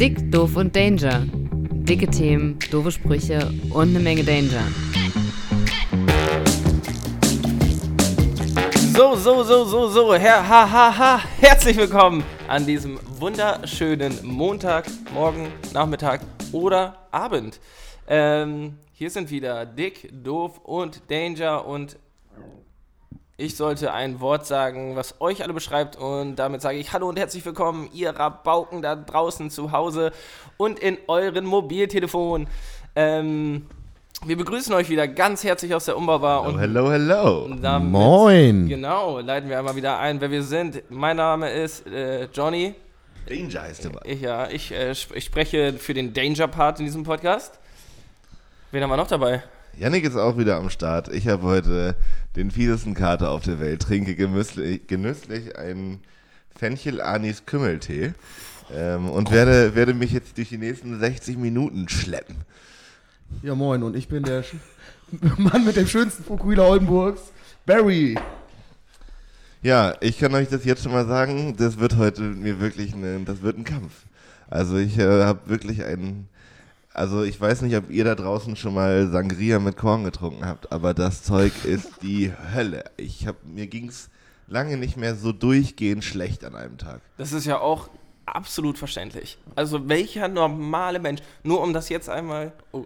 Dick, doof und Danger. Dicke Themen, doofe Sprüche und eine Menge Danger. So, so, so, so, so, Herr, ha, ha, ha, herzlich willkommen an diesem wunderschönen Montag, Morgen, Nachmittag oder Abend. Ähm, hier sind wieder Dick, Doof und Danger und ich sollte ein Wort sagen, was euch alle beschreibt und damit sage ich Hallo und herzlich willkommen, ihr Rabauken da draußen zu Hause und in euren Mobiltelefon. Ähm, wir begrüßen euch wieder ganz herzlich aus der Umbaubar. Oh, und hello, hello. damit, Moin. Genau, leiten wir einmal wieder ein, wer wir sind. Mein Name ist äh, Johnny. Danger heißt immer. Ich, ja, ich, äh, ich spreche für den Danger-Part in diesem Podcast. Wen haben wir noch dabei? Yannick ist auch wieder am Start. Ich habe heute den fiesesten Kater auf der Welt. Trinke genüsslich, einen Fenchel-Anis-Kümmeltee. Ähm, und werde, werde mich jetzt durch die nächsten 60 Minuten schleppen. Ja, moin. Und ich bin der Sch Mann mit dem schönsten Fukuhila Oldenburgs, Barry. Ja, ich kann euch das jetzt schon mal sagen. Das wird heute mir wirklich ein, das wird ein Kampf. Also ich äh, habe wirklich einen, also ich weiß nicht, ob ihr da draußen schon mal Sangria mit Korn getrunken habt, aber das Zeug ist die Hölle. Ich habe mir ging's lange nicht mehr so durchgehend schlecht an einem Tag. Das ist ja auch absolut verständlich. Also welcher normale Mensch, nur um das jetzt einmal, oh,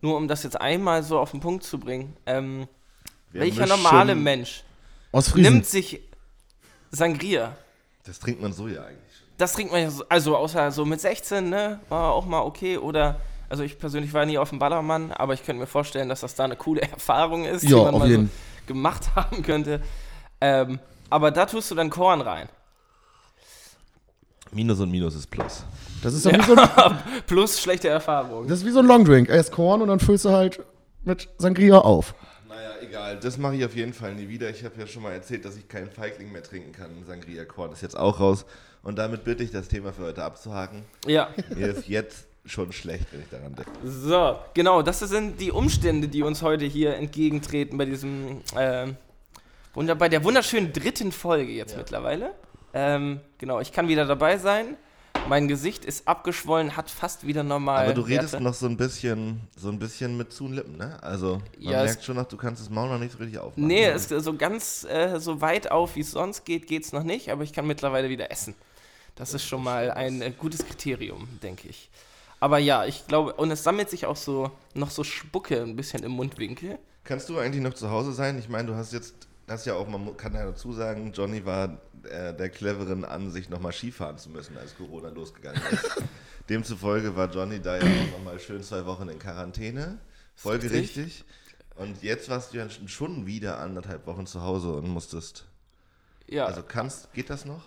nur um das jetzt einmal so auf den Punkt zu bringen, ähm, welcher normale Mensch nimmt sich Sangria? Das trinkt man so ja eigentlich. schon. Das trinkt man ja so, also außer so mit 16, ne, war auch mal okay oder also ich persönlich war nie auf dem Ballermann, aber ich könnte mir vorstellen, dass das da eine coole Erfahrung ist, die Ja, man auf mal jeden. so gemacht haben könnte. Ähm, aber da tust du dann Korn rein. Minus und Minus ist Plus. Das ist, doch wie so ein, Plus schlechte Erfahrung. das ist wie so ein Longdrink. Erst Korn und dann füllst du halt mit Sangria auf. Naja, egal. Das mache ich auf jeden Fall nie wieder. Ich habe ja schon mal erzählt, dass ich keinen Feigling mehr trinken kann. Sangria Korn ist jetzt auch raus. Und damit bitte ich das Thema für heute abzuhaken. Ja. Mir ist jetzt schon schlecht, wenn ich daran denke. So, genau, das sind die Umstände, die uns heute hier entgegentreten bei diesem, wunder bei der wunderschönen dritten Folge jetzt mittlerweile. Ähm, genau, ich kann wieder dabei sein. Mein Gesicht ist abgeschwollen, hat fast wieder normal. Aber du redest Werte. noch so ein bisschen, so ein bisschen mit zu den Lippen, ne? Also man Ja, merkt schon noch, du kannst das Maul noch nicht so richtig aufmachen. Nee, es ist so ganz äh, so weit auf, wie es sonst geht, geht es noch nicht, aber ich kann mittlerweile wieder essen. Das ist schon mal ein äh, gutes Kriterium, denke ich. Aber ja, ich glaube, und es sammelt sich auch so noch so Spucke ein bisschen im Mundwinkel. Kannst du eigentlich noch zu Hause sein? Ich meine, du hast jetzt, hast ja auch, man kann ja dazu sagen, Johnny war äh, der cleveren Ansicht, nochmal Skifahren zu müssen, als Corona losgegangen ist. Demzufolge war Johnny da ja auch nochmal schön zwei Wochen in Quarantäne. Folgerichtig. Und jetzt warst du ja schon wieder anderthalb Wochen zu Hause und musstest. Ja, Also kannst, geht das noch?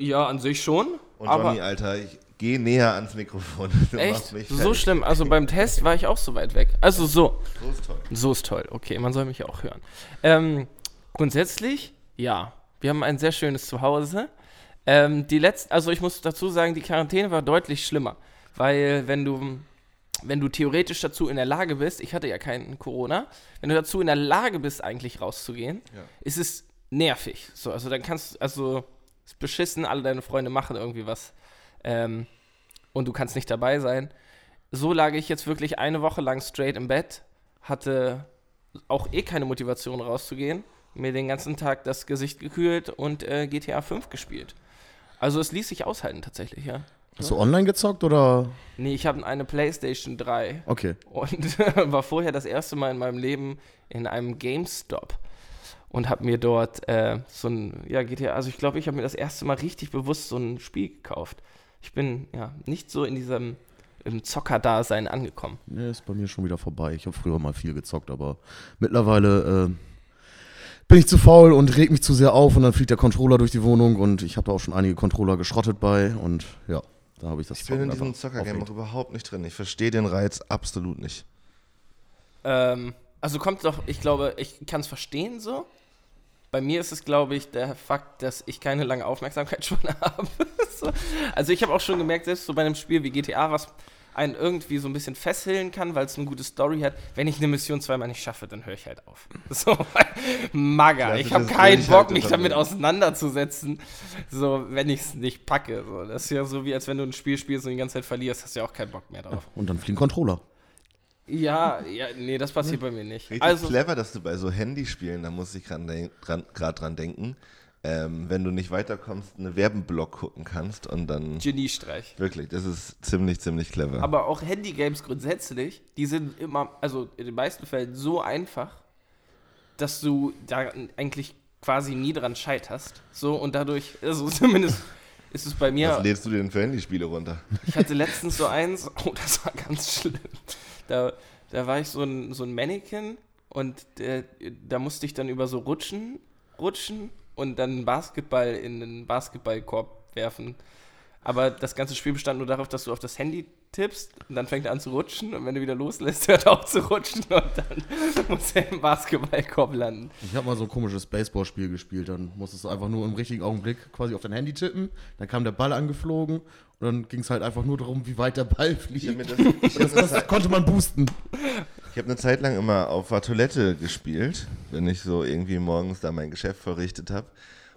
ja an sich schon. Und Johnny, Alter, ich geh näher ans Mikrofon. Du echt, so schlimm. Also beim Test war ich auch so weit weg. Also so. So ist toll. So ist toll. Okay, man soll mich auch hören. Ähm, grundsätzlich, ja. Wir haben ein sehr schönes Zuhause. Ähm, die letzten, also ich muss dazu sagen, die Quarantäne war deutlich schlimmer. Weil wenn du, wenn du theoretisch dazu in der Lage bist, ich hatte ja keinen Corona, wenn du dazu in der Lage bist, eigentlich rauszugehen, Ja. ist es nervig. So, also dann kannst du, also ist beschissen, alle deine Freunde machen irgendwie was. Ähm, und du kannst nicht dabei sein. So lag ich jetzt wirklich eine Woche lang straight im Bett, hatte auch eh keine Motivation rauszugehen, mir den ganzen Tag das Gesicht gekühlt und äh, GTA 5 gespielt. Also es ließ sich aushalten tatsächlich, ja. Hast du online gezockt oder? Nee, ich habe eine PlayStation 3 Okay. und war vorher das erste Mal in meinem Leben in einem GameStop und habe mir dort äh, so ein, ja, GTA, also ich glaube, ich habe mir das erste Mal richtig bewusst so ein Spiel gekauft. Ich bin ja nicht so in diesem im Zocker-Dasein angekommen. Nee, ist bei mir schon wieder vorbei. Ich habe früher mal viel gezockt, aber mittlerweile äh, bin ich zu faul und reg mich zu sehr auf und dann fliegt der Controller durch die Wohnung und ich habe da auch schon einige Controller geschrottet bei und ja, da habe ich das Ich bin in Zocken diesem Zockergame auch überhaupt nicht drin. Ich verstehe den Reiz absolut nicht. Ähm, also kommt doch, ich glaube, ich kann es verstehen so. Bei mir ist es, glaube ich, der Fakt, dass ich keine lange Aufmerksamkeit schon habe. so. Also ich habe auch schon gemerkt, selbst so bei einem Spiel wie GTA, was einen irgendwie so ein bisschen fesseln kann, weil es eine gute Story hat. Wenn ich eine Mission zweimal nicht schaffe, dann höre ich halt auf. So, Maga. Ich habe keinen Bock, mich Durchhaltevermögen. damit auseinanderzusetzen, so, wenn ich es nicht packe. So, das ist ja so, wie als wenn du ein Spiel spielst und die ganze Zeit verlierst, hast du ja auch keinen Bock mehr drauf. Und dann fliegen Controller. Ja, ja, nee, das passiert bei mir nicht. Richtig Also, clever, dass du bei so Handyspielen, da muss ich gerade dran, dran, grad dran denken, ähm, wenn du nicht weiterkommst, eine Werbeblock gucken kannst und dann Geniestreich. wirklich, das ist ziemlich, ziemlich clever. Aber auch Handygames grundsätzlich, die sind immer, also in den meisten Fällen so einfach, dass du da eigentlich quasi nie dran scheiterst. So und dadurch, also zumindest ist es bei Was mir. lädst du dir denn für Handyspiele runter? Ich hatte letztens so eins, oh, das war ganz schlimm. Da, da war ich so ein, so ein Mannequin und äh, da musste ich dann über so Rutschen, rutschen und dann einen Basketball in einen Basketballkorb werfen. Aber das ganze Spiel bestand nur darauf, dass du auf das Handy tippst und dann fängt er an zu rutschen und wenn du wieder loslässt, hört er auf zu rutschen und dann muss er im Basketballkorb landen. Ich habe mal so ein komisches Baseballspiel gespielt. Dann musstest du einfach nur im richtigen Augenblick quasi auf dein Handy tippen. Dann kam der Ball angeflogen und dann ging es halt einfach nur darum, wie weit der Ball fliegt. das, ich hab Das konnte man boosten. Ich habe eine Zeit lang immer auf der Toilette gespielt, wenn ich so irgendwie morgens da mein Geschäft verrichtet habe.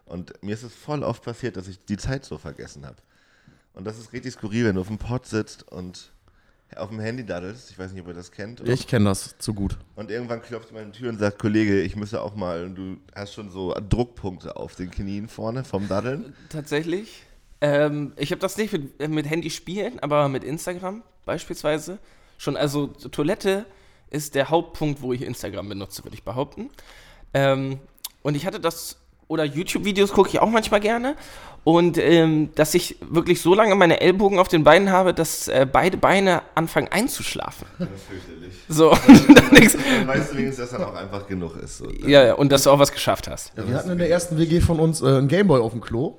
Und mir ist es voll oft passiert, dass ich die Zeit so vergessen habe. Und das ist richtig skurril, wenn du auf dem Pott sitzt und auf dem Handy daddelst. Ich weiß nicht, ob ihr das kennt. Ich kenne das zu gut. Und irgendwann klopft meine Tür und sagt, Kollege, ich müsse auch mal. Und du hast schon so Druckpunkte auf den Knien vorne vom Daddeln. Tatsächlich. Ähm, ich habe das nicht mit, äh, mit Handy spielen, aber mit Instagram beispielsweise. Schon, also Toilette ist der Hauptpunkt, wo ich Instagram benutze, würde ich behaupten. Ähm, und ich hatte das, oder YouTube-Videos gucke ich auch manchmal gerne. Und ähm, dass ich wirklich so lange meine Ellbogen auf den Beinen habe, dass äh, beide Beine anfangen einzuschlafen. Das ist fürchterlich. So, und dann weißt du wenigstens, dass dann auch einfach genug ist. So. ja, ja, und dass du auch was geschafft hast. Ja, wir hatten in der ersten WG von uns äh, einen Gameboy auf dem Klo.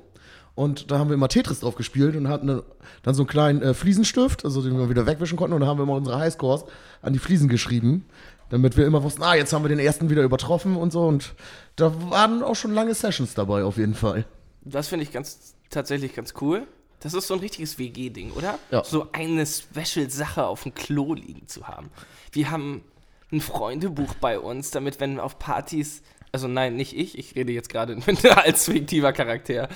Und da haben wir immer Tetris drauf gespielt und hatten dann so einen kleinen äh, Fliesenstift, also den wir wieder wegwischen konnten. Und da haben wir immer unsere Highscores an die Fliesen geschrieben, damit wir immer wussten, ah, jetzt haben wir den ersten wieder übertroffen und so. Und da waren auch schon lange Sessions dabei, auf jeden Fall. Das finde ich ganz, tatsächlich ganz cool. Das ist so ein richtiges WG-Ding, oder? Ja. So eine Special-Sache auf dem Klo liegen zu haben. Wir haben ein Freundebuch bei uns, damit, wenn auf Partys, also nein, nicht ich, ich rede jetzt gerade als fiktiver Charakter.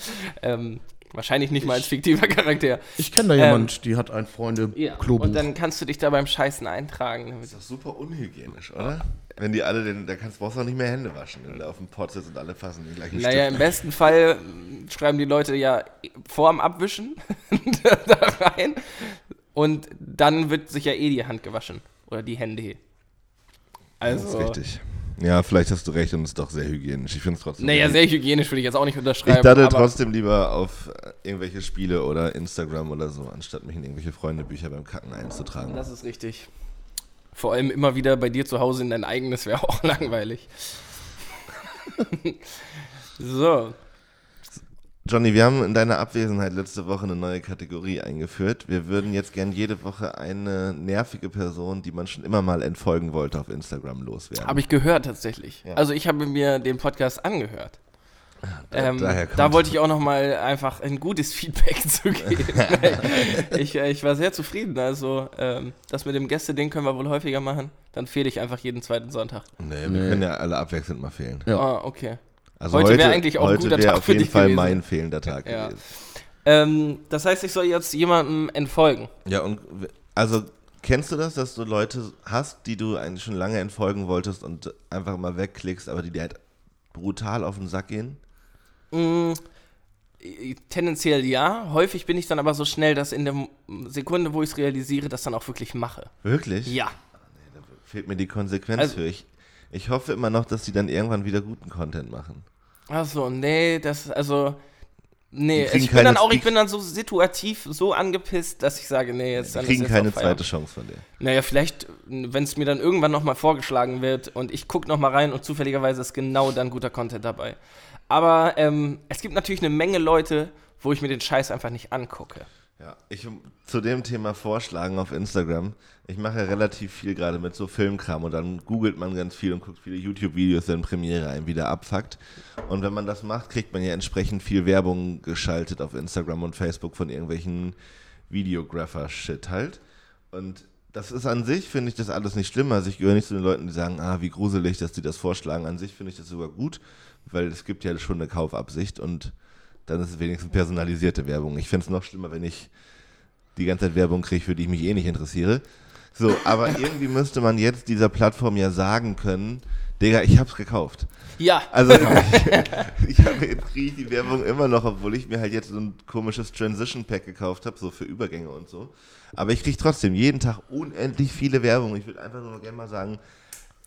Ähm, wahrscheinlich nicht mal als fiktiver Charakter. Ich kenne da Ähm, jemand, die hat ein Freunde-Klobuch. Und dann kannst du dich da beim Scheißen eintragen. Das ist doch super unhygienisch, oder? Wenn die alle den, da kannst, brauchst du auch nicht mehr Hände waschen, wenn du auf dem Pott sitzt und alle fassen den gleichen Naja, im Stift. besten Fall mm, schreiben die Leute ja vorm Abwischen da rein und dann wird sich ja eh die Hand gewaschen oder die Hände. Das Also, ist richtig. Ja, vielleicht hast du recht und es ist doch sehr hygienisch. Ich finde es trotzdem. naja, sehr hygienisch würde ich jetzt auch nicht unterschreiben. ich daddel trotzdem lieber auf äh, irgendwelche Spiele oder Instagram oder so, anstatt mich in irgendwelche Freundebücher beim Kacken einzutragen. Das ist richtig. Vor allem immer wieder bei dir zu Hause in dein eigenes wäre auch langweilig. so, Johnny, wir haben in deiner Abwesenheit letzte Woche eine neue Kategorie eingeführt. Wir würden jetzt gern jede Woche eine nervige Person, die man schon immer mal entfolgen wollte, auf Instagram loswerden. habe ich gehört tatsächlich. Ja. Also ich habe mir den Podcast angehört. Ähm, daher kommt- da wollte ich auch noch mal einfach ein gutes Feedback zu geben. ich, äh, ich war sehr zufrieden. Also ähm, das mit dem Gäste-Ding können wir wohl häufiger machen. Dann fehle ich einfach jeden zweiten Sonntag. nee, wir Nee. können ja alle abwechselnd mal fehlen. Ja. Ah, okay. Also Heute heute, wäre eigentlich auch ein guter Tag auf für jeden dich Fall gewesen. mein fehlender Tag Ja. gewesen. Ähm, das heißt, ich soll jetzt jemandem entfolgen. Ja, und also kennst du das, dass du Leute hast, die du eigentlich schon lange entfolgen wolltest und einfach mal wegklickst, aber die dir halt brutal auf den Sack gehen? Mm, tendenziell ja. Häufig bin ich dann aber so schnell, dass in der Sekunde, wo ich es realisiere, das dann auch wirklich mache. Wirklich? Ja. Fehlt mir die Konsequenz Also- für. Ich, ich hoffe immer noch, dass die dann irgendwann wieder guten Content machen. Achso, nee, das, also. Nee, also ich bin dann auch, ich bin dann so situativ so angepisst, dass ich sage, nee, jetzt dann kriegen ist jetzt keine zweite Chance von dir. Naja, vielleicht, wenn es mir dann irgendwann nochmal vorgeschlagen wird und ich gucke nochmal rein und zufälligerweise ist genau dann guter Content dabei. Aber ähm, es gibt natürlich eine Menge Leute, wo ich mir den Scheiß einfach nicht angucke. Ja, ich zu dem Thema vorschlagen auf Instagram. Ich mache ja relativ viel gerade mit so Filmkram und dann googelt man ganz viel und guckt viele YouTube-Videos in Premiere ein, wie der abfuckt. Und wenn man das macht, kriegt man ja entsprechend viel Werbung geschaltet auf Instagram und Facebook von irgendwelchen Videographer-Shit halt. Und das ist an sich, finde ich das alles nicht schlimm. Also ich gehöre nicht zu den Leuten, die sagen, ah, wie gruselig, dass die das vorschlagen. An sich finde ich das sogar gut, weil es gibt ja schon eine Kaufabsicht und dann ist es wenigstens personalisierte Werbung. Ich fände es noch schlimmer, wenn ich die ganze Zeit Werbung kriege, für die ich mich eh nicht interessiere. So, aber irgendwie müsste man jetzt dieser Plattform ja sagen können, Digga, ich hab's gekauft. Ja, Also ich, ich habe jetzt kriege ich die Werbung immer noch, obwohl ich mir halt jetzt so ein komisches Transition Pack gekauft habe, so für Übergänge und so. Aber ich kriege trotzdem jeden Tag unendlich viele Werbung. Ich würde einfach nur gerne mal sagen,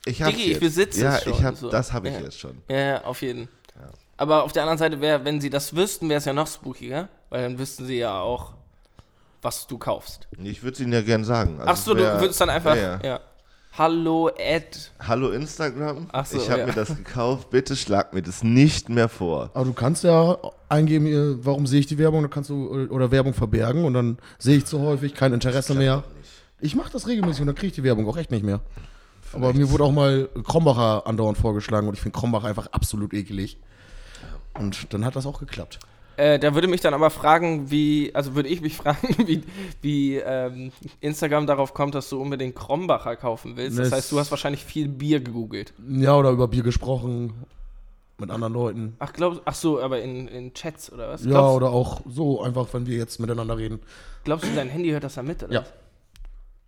ich hab's Digi, ich jetzt. besitze ja, es schon, ich hab, so. das habe ich Ja. jetzt schon. ja, ja, auf jeden. Aber auf der anderen Seite, wär, wenn sie das wüssten, wäre es ja noch spookiger, weil dann wüssten sie ja auch, was du kaufst. Ich würde es Ihnen ja gern sagen. Also Ach so, es wär- du würdest dann einfach, Ja, ja. ja. Hallo, Ed. Hallo Instagram, Ach so, ich habe ja. mir das gekauft, bitte schlag mir das nicht mehr vor. Aber du kannst ja eingeben, warum sehe ich die Werbung, dann kannst du oder Werbung verbergen und dann sehe ich zu häufig kein Interesse mehr. Ich mache das regelmäßig und dann kriege ich die Werbung auch echt nicht mehr. Aber mir wurde auch mal Krombacher andauernd vorgeschlagen und ich finde Krombacher einfach absolut ekelig. Und dann hat das auch geklappt. Äh, da würde mich dann aber fragen, wie, also würde ich mich fragen, wie, wie ähm, Instagram darauf kommt, dass du unbedingt Krombacher kaufen willst. Das Das- heißt, du hast wahrscheinlich viel Bier gegoogelt. Ja, oder über Bier gesprochen mit anderen Leuten. Ach, glaubst ach so, aber in, in Chats oder was? Ja, glaubst, oder auch so, einfach, wenn wir jetzt miteinander reden. glaubst du, dein Handy hört das da mit? Oder? Ja. was?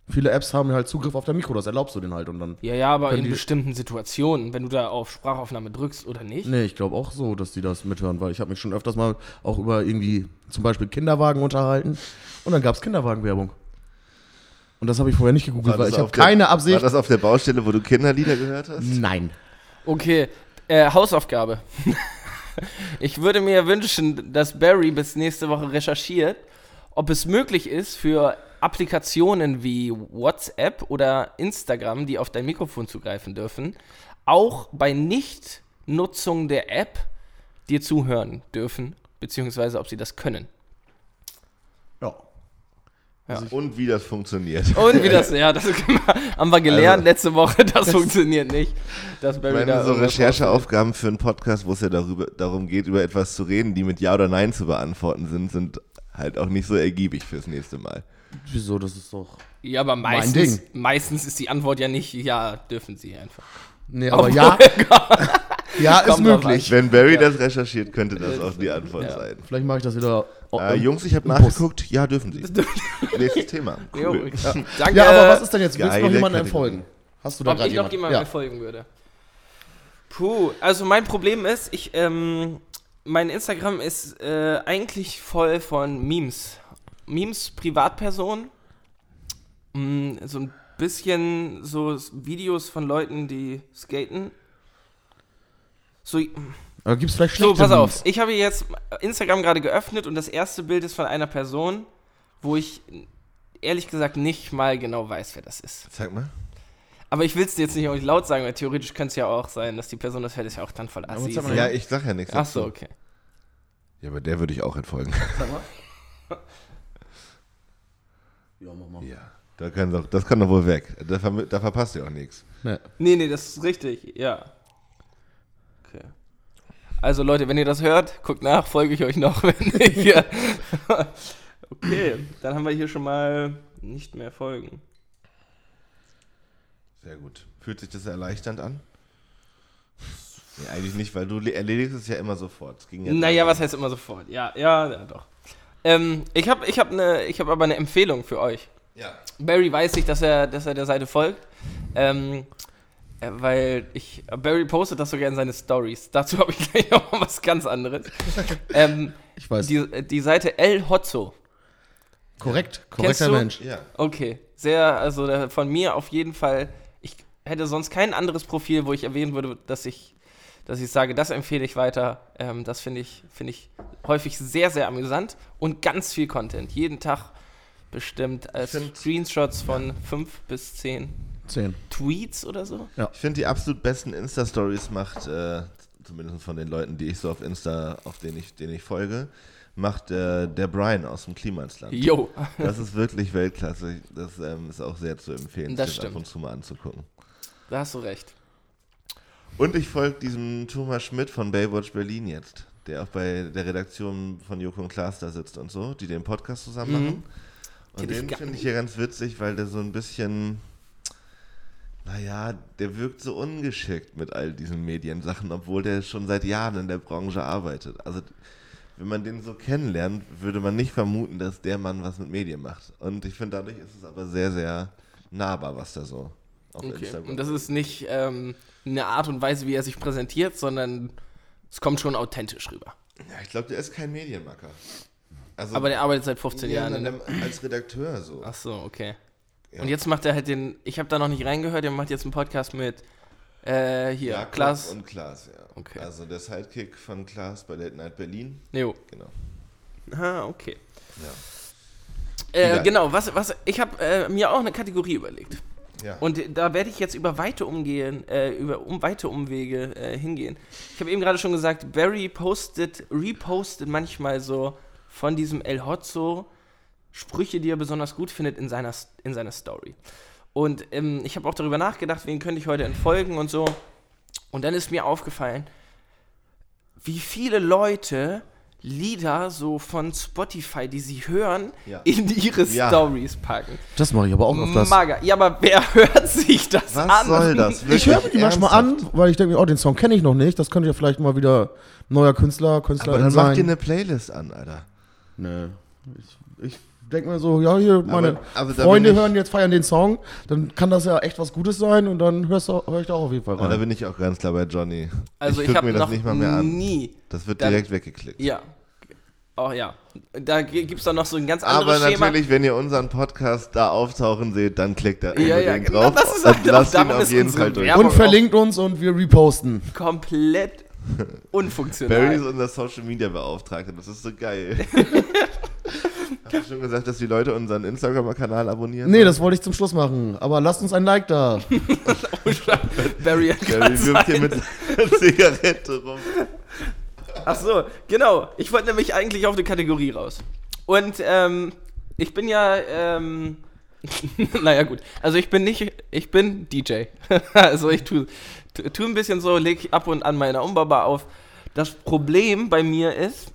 Viele Apps haben halt Zugriff auf dein Mikro, das erlaubst du den halt und dann. Ja, ja, aber in bestimmten Situationen, wenn du da auf Sprachaufnahme drückst oder nicht. Nee, ich glaube auch so, dass die das mithören, weil ich habe mich schon öfters mal auch über irgendwie zum Beispiel Kinderwagen unterhalten und dann gab es Kinderwagenwerbung. Und das habe ich vorher nicht gegoogelt, War weil ich habe keine War Absicht. das auf der Baustelle, wo du Kinderlieder gehört hast? Nein. Okay, äh, Hausaufgabe. ich würde mir wünschen, dass Barry bis nächste Woche recherchiert, ob es möglich ist für Applikationen wie WhatsApp oder Instagram, die auf dein Mikrofon zugreifen dürfen, auch bei Nichtnutzung der App dir zuhören dürfen, beziehungsweise ob sie das können. Ja. Und wie das funktioniert. Und wie das, ja, das haben wir gelernt Also- letzte Woche, das funktioniert nicht. Barry meine, so Rechercheaufgaben für einen Podcast, wo es ja darüber, darum geht, über etwas zu reden, die mit Ja oder Nein zu beantworten sind, sind halt auch nicht so ergiebig fürs nächste Mal. Wieso, das ist doch. Ja, aber Mein meistens, Ding. meistens ist die Antwort ja nicht, ja, dürfen sie einfach. Nee, aber ja. ja, ist möglich. Wenn Barry das recherchiert, könnte das auch die Antwort Ja. sein. Vielleicht mache ich das wieder. Äh, Jungs, ich habe nachgeguckt. Ja, dürfen sie. Nächstes Thema. Cool. Danke. Ja, aber was ist denn jetzt? Willst du noch Kategorie. folgen? Hast du da ob gerade ich noch jemanden? jemandem Ja. folgen würde? Puh, also mein Problem ist, ich, ähm, mein Instagram ist äh, eigentlich voll von Memes. Memes, Privatpersonen. Mm, so ein bisschen so Videos von Leuten, die skaten. So, Aber gibt es vielleicht So, schlechte pass auf. Memes? Ich habe jetzt Instagram gerade geöffnet und das erste Bild ist von einer Person, wo ich ehrlich gesagt nicht mal genau weiß, wer das ist. Sag mal. Aber ich will es dir jetzt nicht auch nicht laut sagen, weil theoretisch könnte es ja auch sein, dass die Person das hört, ist ja auch dann voll assi. Ja, ich sag ja nichts. Ach so, dazu. okay. Ja, aber der würde ich auch entfolgen. Sag mal. Ja, mach mal. Ja. Da kann doch, das kann doch wohl weg. Da, vermi- da verpasst ihr auch nichts. Nee. Nee, nee, das ist richtig, ja. Okay. Also Leute, wenn ihr das hört, guckt nach, folge ich euch noch, wenn ich hier. okay, dann haben wir hier schon mal nicht mehr Folgen. Sehr gut. Fühlt sich das erleichternd an? Nee, eigentlich nicht, weil du le- erledigst es ja immer sofort. Es ging ja Naja, darum- was heißt immer sofort? Ja, ja, ja doch. Ähm, ich habe ich hab ne, ich hab aber eine Empfehlung für euch. Ja. Barry weiß nicht, dass er, dass er der Seite folgt. Ähm, äh, weil ich. Barry postet das sogar in seine Stories. Dazu habe ich gleich noch mal was ganz anderes. ähm, Ich weiß. die, die Seite El Hotzo. Korrekt. Korrekter? Mensch. Ja. Okay, sehr, also von mir auf jeden Fall. Ich hätte sonst kein anderes Profil, wo ich erwähnen würde, dass ich, dass ich sage, das empfehle ich weiter. Ähm, das finde ich, finde ich häufig sehr, sehr amüsant und ganz viel Content. Jeden Tag bestimmt als find- Screenshots von fünf bis zehn Zehn. Tweets oder so. Ich finde, die absolut besten Insta-Stories macht, äh, zumindest von den Leuten, die ich so auf Insta, auf denen ich, denen ich folge, macht äh, der Brian aus dem Klimansland. Jo. Das ist wirklich Weltklasse. Das ähm, ist auch sehr zu empfehlen, Das sich ab und zu mal anzugucken. Da hast du recht. Und ich folge diesem Thomas Schmidt von Baywatch Berlin jetzt, der auch bei der Redaktion von Joko und Klaas da sitzt und so, die den Podcast zusammen Mhm. machen. Und Kenn ich den finde ich hier ganz witzig, weil der so ein bisschen, naja, der wirkt so ungeschickt mit all diesen Mediensachen, obwohl der schon seit Jahren in der Branche arbeitet. Also wenn man den so kennenlernt, würde man nicht vermuten, dass der Mann was mit Medien macht. Und ich finde, dadurch ist es aber sehr, sehr nahbar, was der so auf Okay. Instagram Und das ist nicht ähm, eine Art und Weise, wie er sich präsentiert, sondern es kommt schon authentisch rüber. Ja, ich glaube, der ist kein Medienmacker. Also, Aber der arbeitet seit 15 ja, Jahren. dann als Redakteur so. Ach so, okay. Ja. Und jetzt macht er halt den, ich habe da noch nicht reingehört, der macht jetzt einen Podcast mit äh, hier, Jakob Klaas. und Klaas, ja. Okay. Also der Sidekick von Klaas bei Late Night Berlin. Jo. Genau. Ah, okay. Ja. Äh, genau, was, was, ich habe äh, mir auch eine Kategorie überlegt. Ja. Und da werde ich jetzt über weite Umgehen, äh, über um, weite Umwege äh, hingehen. Ich habe eben gerade schon gesagt, Barry postet, repostet manchmal so von diesem El Hotzo Sprüche, die er besonders gut findet in seiner, in seiner Story. Und ähm, ich habe auch darüber nachgedacht, wen könnte ich heute entfolgen und so. Und dann ist mir aufgefallen, wie viele Leute Lieder so von Spotify, die sie hören, Ja. in ihre Ja. Stories packen. Das mache ich aber auch öfters. Mager. Ja, aber wer hört sich das Was an? soll das? Ich höre mir die Wirklich manchmal an, weil ich denke, oh, den Song kenne ich noch nicht. Das könnte ja vielleicht mal wieder neuer Künstler, Künstlerin Aber dann mach sein. dir eine Playlist an, Alter. Nee. Ich, ich denke mir so, ja, hier, meine also da Freunde ich- hören jetzt, feiern den Song, dann kann das ja echt was Gutes sein und dann hörst du, hör ich da auch auf jeden Fall Oh, da rein. bin ich auch ganz klar bei Johnny. Also ich, guck habe mir das noch nicht mal mehr an. nie. Das wird Dann- direkt weggeklickt. Ja. Oh ja. Da gibt es dann noch so ein ganz Aber anderes Schema. natürlich, wenn ihr unseren Podcast da auftauchen seht, dann klickt da Ja, ja, genau, drauf. das ist und halt lasst ihn auf jeden Fall durch. Werbung Und verlinkt uns und wir reposten. komplett unfunktional. Barry ist unser Social Media Beauftragter. Das ist so geil. Hast du schon gesagt, dass die Leute unseren Instagram-Kanal abonnieren? Nee, das wollte ich zum Schluss machen. Aber lasst uns ein Like da. Barry Barry wirft hier mit Zigarette rum. Ach so, genau. Ich wollte nämlich eigentlich auf eine Kategorie raus. Und ähm, ich bin ja, ähm, naja gut. Also ich bin nicht, ich bin DJ. also ich tue tu, ein bisschen so, leg ab und an meine Umbaba auf. Das Problem bei mir ist,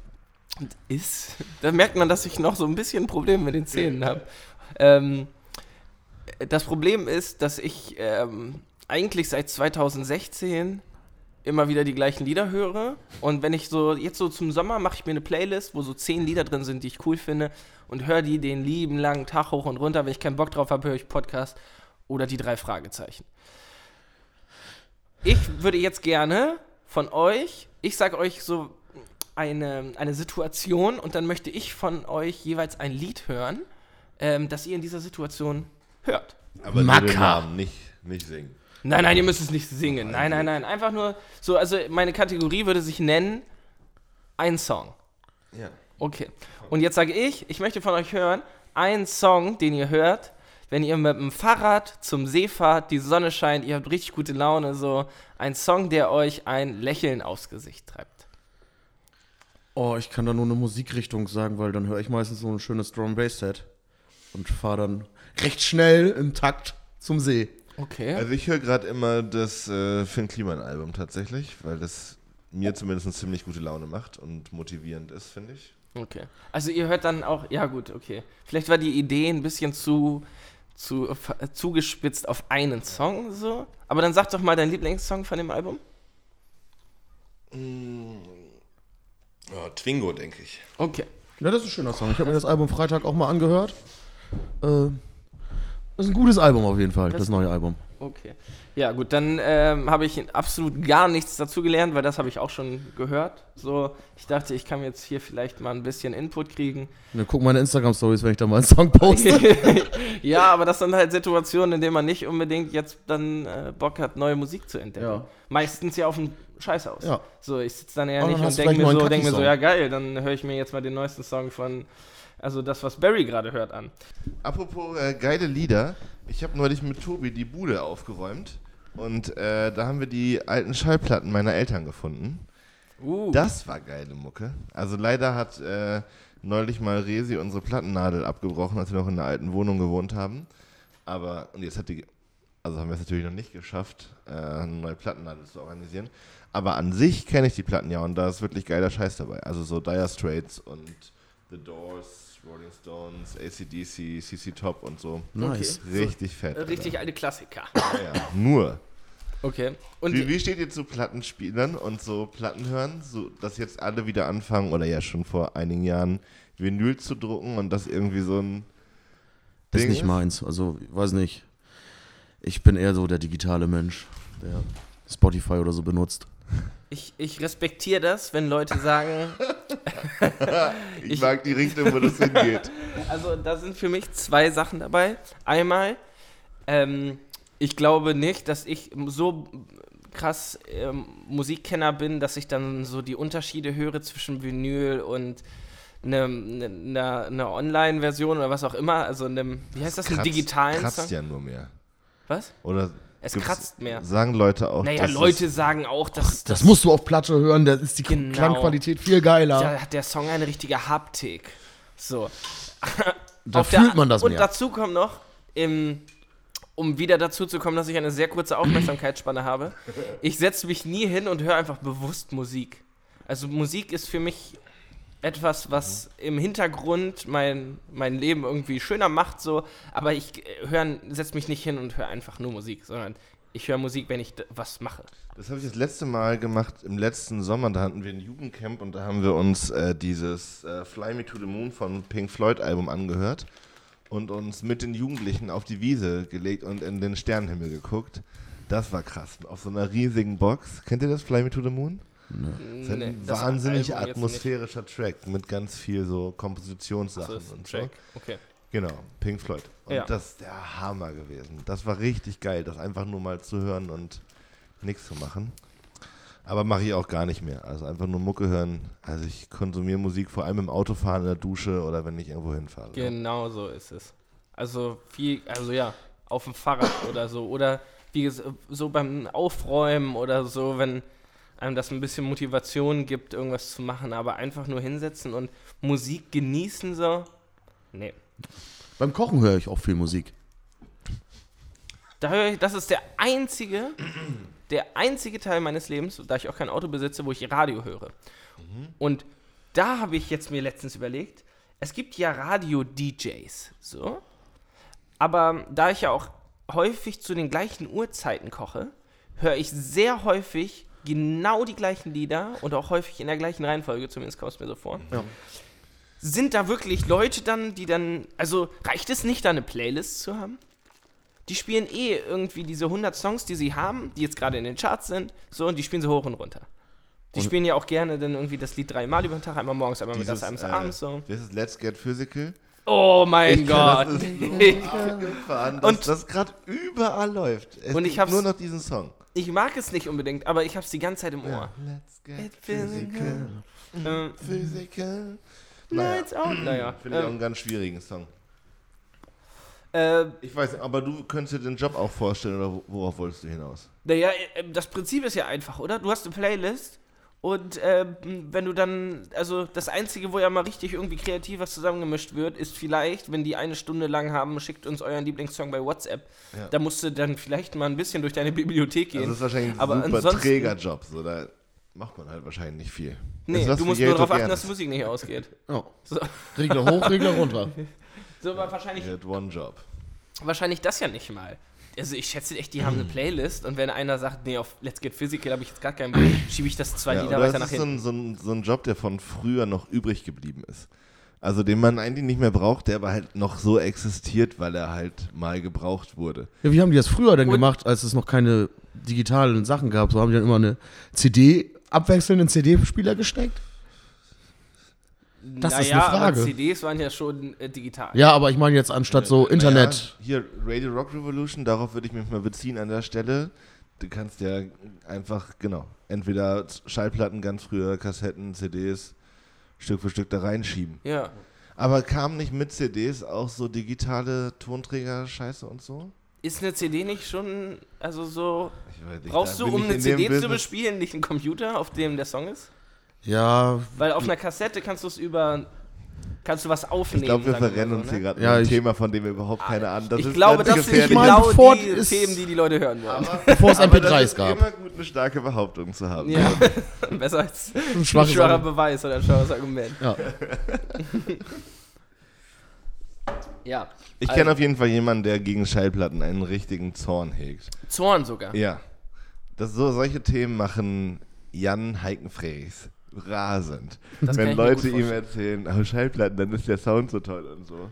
ist, da merkt man, dass ich noch so ein bisschen ein Problem mit den Zähnen habe. Ähm, das Problem ist, dass ich ähm, eigentlich seit 2016 immer wieder die gleichen Lieder höre. Und wenn ich so, jetzt so zum Sommer mache ich mir eine Playlist, wo so zehn Lieder drin sind, die ich cool finde und höre die den lieben langen Tag hoch und runter. Wenn ich keinen Bock drauf habe, höre ich Podcast oder die drei Fragezeichen. Ich würde jetzt gerne von euch, ich sage euch so eine, eine Situation und dann möchte ich von euch jeweils ein Lied hören, ähm, das ihr in dieser Situation hört. Aber Namen, nicht, nicht singen. Nein, nein, ihr müsst es nicht singen. Nein, nein, nein. Einfach nur so, also meine Kategorie würde sich nennen ein Song. Ja. Okay. Und jetzt sage ich, ich möchte von euch hören, einen Song, den ihr hört, wenn ihr mit dem Fahrrad zum See fahrt, die Sonne scheint, ihr habt richtig gute Laune, so ein Song, der euch ein Lächeln aufs Gesicht treibt. Oh, ich kann da nur eine Musikrichtung sagen, weil dann höre ich meistens so ein schönes Drum Bass Set und fahre dann recht schnell im Takt zum See. Okay. Also ich höre gerade immer das äh, Finn Kliman Album tatsächlich, weil das mir zumindest ziemlich gute Laune macht und motivierend ist, finde ich. Okay. Also ihr hört dann auch, ja gut, okay. Vielleicht war die Idee ein bisschen zu, zu äh, zugespitzt auf einen Song so. Aber dann sag doch mal deinen Lieblingssong von dem Album. Ja, Twingo, denke ich. Okay. Ja, das ist ein schöner Song. Ich habe mir das Album Freitag auch mal angehört. Äh, das ist ein gutes Album auf jeden Fall, das, Das- neue Album. Okay. Ja, gut, dann ähm, habe ich absolut gar nichts dazu gelernt, weil das habe ich auch schon gehört. So, ich dachte, ich kann jetzt hier vielleicht mal ein bisschen Input kriegen. Dann guck meine Instagram-Stories, wenn ich da mal einen Song poste. ja, aber das sind halt Situationen, in denen man nicht unbedingt jetzt dann äh, Bock hat, neue Musik zu entdecken. Ja. Meistens ja auf dem Scheiß aus. Ja. So, ich sitze dann ja Aber nicht dann und denke mir, so, denk mir so, ja geil, dann höre ich mir jetzt mal den neuesten Song von, also das, was Barry gerade hört, an. Apropos äh, geile Lieder, ich habe neulich mit Tobi die Bude aufgeräumt und äh, da haben wir die alten Schallplatten meiner Eltern gefunden. Uh, Das war geile Mucke. Also leider hat äh, neulich mal Resi unsere Plattennadel abgebrochen, als wir noch in einer alten Wohnung gewohnt haben. Aber, und jetzt hat die, also haben wir es natürlich noch nicht geschafft, äh, eine neue Plattennadel zu organisieren. Aber an sich kenne ich die Platten ja und da ist wirklich geiler Scheiß dabei. Also so Dire Straits und The Doors, Rolling Stones, ACDC, CC Top und so. Nice. Richtig fett. Äh, Richtig alte Klassiker. Alter. Ja, ja. Nur. Okay. Und Wie, wie steht ihr zu Plattenspielern und so Platten hören? So, dass jetzt alle wieder anfangen, oder ja schon vor einigen Jahren, Vinyl zu drucken und das irgendwie so ein. Das ist Ding nicht meins. Also, weiß nicht. Ich bin eher so der digitale Mensch, der Spotify oder so benutzt. ich, ich respektiere das, wenn Leute sagen, Ich, Ich- mag die Richtung, wo das hingeht. Also da sind für mich zwei Sachen dabei. Einmal, ähm, ich glaube nicht, dass ich so krass ähm, Musikkenner bin, dass ich dann so die Unterschiede höre zwischen Vinyl und einer eine, eine, eine Online-Version oder was auch immer. Also einem, wie heißt das, einem Kratzt- digitalen Kratzt Song? ja nur mehr. Was? Oder Es gibt's- kratzt mehr. Sagen Leute auch. Naja, Leute sagen auch, dass Das musst du auf Platte hören, da ist die Genau. Klangqualität viel geiler. da hat der Song eine richtige Haptik. So. Da Auf fühlt man das Und mehr. dazu kommt noch, im, um wieder dazu zu kommen, dass ich eine sehr kurze Aufmerksamkeitsspanne habe, ich setze mich nie hin und höre einfach bewusst Musik. Also Musik ist für mich etwas, was im Hintergrund mein, mein Leben irgendwie schöner macht, so, aber ich setze mich nicht hin und höre einfach nur Musik, sondern ich höre Musik, wenn ich was mache. Das habe ich das letzte Mal gemacht im letzten Sommer. Da hatten wir ein Jugendcamp und da haben wir uns äh, dieses äh, Fly Me to the Moon von Pink Floyd Album angehört und uns mit den Jugendlichen auf die Wiese gelegt und in den Sternenhimmel geguckt. Das war krass. Auf so einer riesigen Box. Kennt ihr das Fly Me to the Moon? Das ist halt ein Nee, wahnsinnig atmosphärischer Track mit ganz viel so. Kompositionssachen So ist ein und Track. so. Okay. Genau, Pink Floyd. Und Ja. das ist der Hammer gewesen. Das war richtig geil, das einfach nur mal zu hören und nichts zu machen. Aber mache ich auch gar nicht mehr. Also einfach nur Mucke hören. Also ich konsumiere Musik vor allem im Autofahren, in der Dusche oder wenn ich irgendwo hinfahre. Genau so ist es. Also viel, also ja, auf dem Fahrrad oder so. Oder wie so beim Aufräumen oder so, wenn einem das ein bisschen Motivation gibt, irgendwas zu machen, aber einfach nur hinsetzen und Musik genießen so. Nee. Beim Kochen höre ich auch viel Musik. Da höre ich, das ist der einzige, der einzige Teil meines Lebens, da ich auch kein Auto besitze, wo ich Radio höre. Und da habe ich jetzt mir letztens überlegt, es gibt ja Radio-DJs, so. Aber da ich ja auch häufig zu den gleichen Uhrzeiten koche, höre ich sehr häufig genau die gleichen Lieder und auch häufig in der gleichen Reihenfolge, zumindest kommt es mir so vor. Ja. Sind da wirklich Leute dann, die dann, also reicht es nicht, da eine Playlist zu haben? Die spielen eh irgendwie diese 100 Songs, die sie haben, die jetzt gerade in den Charts sind, so, und die spielen sie hoch und runter. Die Und- spielen ja auch gerne dann irgendwie das Lied dreimal über den Tag, einmal morgens, einmal mittags, Dieses, einmal äh, abends so. Das ist Let's Get Physical. Oh mein Gott. Das ist so abgefahren, dass Und- das gerade überall läuft. Es Und ich hab's- nur noch diesen Song. Ich mag es nicht unbedingt, aber ich hab's die ganze Zeit im Ohr. Let's get It physical. Ähm, Physical. Naja. Naja. finde ich auch Ähm, einen ganz schwierigen Song. äh, Ich weiß, nicht, aber du könntest dir den Job auch vorstellen, oder wo- worauf wolltest du hinaus? Naja, äh, das Prinzip ist ja einfach, oder? Du hast eine Playlist und ähm, wenn du dann, also das Einzige, wo ja mal richtig irgendwie kreativ was zusammengemischt wird, ist vielleicht, wenn die eine Stunde lang haben, schickt uns euren Lieblingssong bei WhatsApp. Ja. Da musst du dann vielleicht mal ein bisschen durch deine Bibliothek Also gehen. das ist wahrscheinlich ein Aber super ansonsten- Trägerjob, so da macht man halt wahrscheinlich nicht viel. nee, du musst nur darauf achten, dass die Musik nicht ausgeht. Ja. So, Regler hoch, Regler runter. so aber wahrscheinlich, one job. wahrscheinlich das ja nicht mal. Also ich schätze echt, die haben eine Playlist und wenn einer sagt, nee, auf Let's Get Physical habe ich jetzt gar keinen Bock, schiebe ich das zwei Ja, Lieder weiter das nach ist so hinten. ein, so, ein, so ein Job, der von früher noch übrig geblieben ist. Also den man eigentlich nicht mehr braucht, der aber halt noch so existiert, weil er halt mal gebraucht wurde. Ja, wie haben die das früher denn Und- gemacht, als es noch keine digitalen Sachen gab? So haben die dann immer eine CD, abwechselnden CD-Spieler gesteckt? Das ist eine aber Frage. CDs waren ja schon äh, digital. Ja, aber ich meine jetzt anstatt so Naja, Internet. hier, Radio Rock Revolution, darauf würde ich mich mal beziehen an der Stelle. Du kannst ja einfach, genau, entweder Schallplatten ganz früher, Kassetten, CDs, Stück für Stück da reinschieben. Ja. Aber kamen nicht mit CDs auch so digitale Tonträger-Scheiße und so? Ist eine CD nicht schon, also so, Ich weiß nicht, brauchst du, um eine CD zu bespielen, nicht einen Computer, auf dem der Song ist? Ja, Weil auf einer Kassette kannst du es über, kannst du was aufnehmen. Ich glaube, wir verrennen so, uns ne? hier gerade Ja, ein Thema, von dem wir überhaupt keine Ahnung Das Ich ist glaube, das sind genau bevor die es- Themen, die die Leute hören wollen. bevor es Aber MP3s das ist gab. immer gut, eine starke Behauptung zu haben. Ja, besser als Ein ein Argument. Beweis oder ein schwaches Argument. Ja. Ja. Ich Also, kenne auf jeden Fall jemanden, der gegen Schallplatten einen richtigen Zorn hegt. Zorn sogar. Ja. Das so, solche Themen machen Jan Heikenfrechs rasend. Das Wenn Leute ihm erzählen, oh, Schallplatten, dann ist der Sound so toll und so.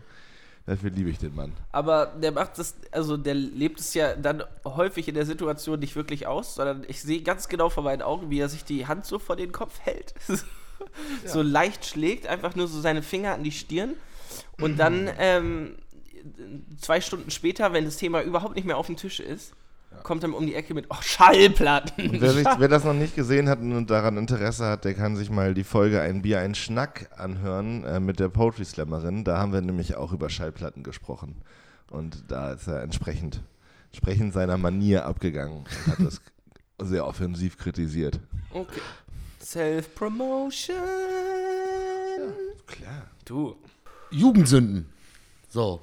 Dafür liebe ich den Mann. Aber der macht das, also der lebt es ja dann häufig in der Situation nicht wirklich aus, sondern ich sehe ganz genau vor meinen Augen, wie er sich die Hand so vor den Kopf hält. so leicht schlägt, einfach nur so seine Finger an die Stirn. Und dann ähm, zwei Stunden später, wenn das Thema überhaupt nicht mehr auf dem Tisch ist, kommt er um die Ecke mit, oh, Schallplatten. Wer, sich, wer das noch nicht gesehen hat und daran Interesse hat, der kann sich mal die Folge Ein Bier, ein Schnack anhören äh, mit der Poetry Slammerin. Da haben wir nämlich auch über Schallplatten gesprochen. Und da ist er entsprechend, entsprechend seiner Manier abgegangen und hat das sehr offensiv kritisiert. Okay. Self-Promotion. Klar. Du. Jugendsünden. So.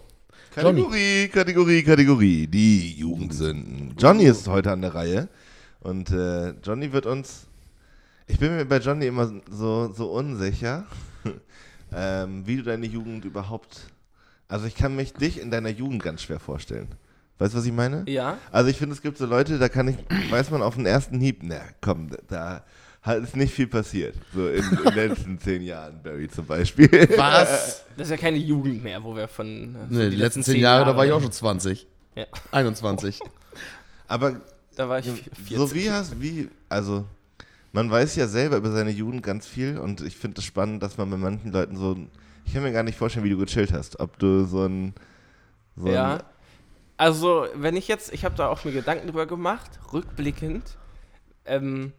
Johnny. Kategorie, Kategorie, Kategorie. Die Jugendsünden. Johnny ist heute an der Reihe. Und äh, Johnny wird uns. Ich bin mir bei Johnny immer so, so unsicher, ähm, wie du deine Jugend überhaupt. Also, ich kann mich dich in deiner Jugend ganz schwer vorstellen. Weißt du, was ich meine? Ja. Also, ich finde, es gibt so Leute, da kann ich, weiß man auf den ersten Hieb, na komm, da halt ist nicht viel passiert. So in, in den letzten zehn Jahren, Barry zum Beispiel. Was? Das ist ja keine Jugend mehr, wo wir von. äh, so Nee, die letzten zehn Jahre, da war ich auch schon 20. Ja. 21. Aber Da war ich 40. So wie hast, wie, also man weiß ja selber über seine Jugend ganz viel und ich finde es spannend, dass man bei manchen Leuten so, ich kann mir gar nicht vorstellen, wie du gechillt hast, ob du so ein, so Ja. ein Also, wenn ich jetzt, ich habe da auch mir Gedanken drüber gemacht, rückblickend, ähm,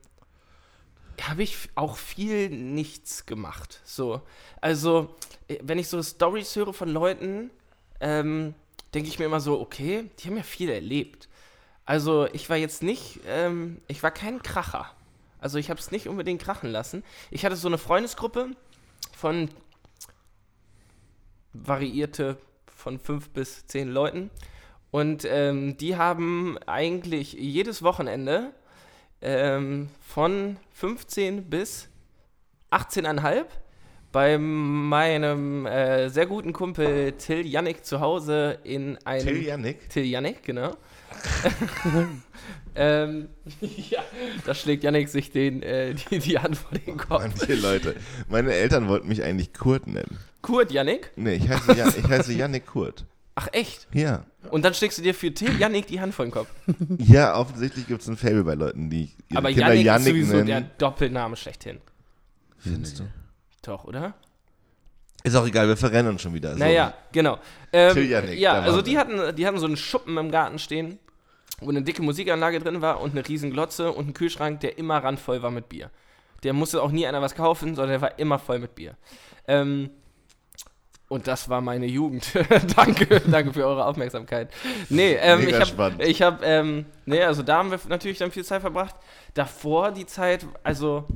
habe ich auch viel nichts gemacht. So, also, äh, wenn ich so Stories höre von Leuten, ähm, denke ich mir immer so, okay, die haben ja viel erlebt. Also, ich war jetzt nicht, ähm, ich war kein Kracher. Also, ich habe es nicht unbedingt krachen lassen. Ich hatte so eine Freundesgruppe von variierte von fünf bis zehn Leuten. Und ähm, die haben eigentlich jedes Wochenende ähm, von 15 bis 18,5 bei meinem äh, sehr guten Kumpel Till Yannick zu Hause in einem. Till Yannick. Till Yannick, genau. ähm, ja, da schlägt Yannick sich den, äh, die, die Hand vor den Kopf. Manche Leute. Meine Eltern wollten mich eigentlich Kurt nennen. Kurt Yannick? Nee, ich heiße, Jan, ich heiße Yannick Kurt. Ach echt? Ja. Und dann schlägst du dir für Till Yannick die Hand vor den Kopf. Ja, offensichtlich gibt es ein Fable bei Leuten, die ihre Aber Kinder Yannick, Yannick ist sowieso nennen. der Doppelname schlechthin. Findest du? Doch, oder? Ist auch egal, wir verrennen uns schon wieder. So. Naja, genau. Ähm, Till Yannick, ja, also die hatten, die hatten so einen Schuppen im Garten stehen, wo eine dicke Musikanlage drin war und eine riesen Glotze und einen Kühlschrank, der immer randvoll war mit Bier. Der musste auch nie einer was kaufen, sondern der war immer voll mit Bier. Ähm, und das war meine Jugend. danke, danke für eure Aufmerksamkeit. Nee, ähm, ich habe, spannend. ich habe, ähm, nee, also da haben wir natürlich dann viel Zeit verbracht. Davor die Zeit, also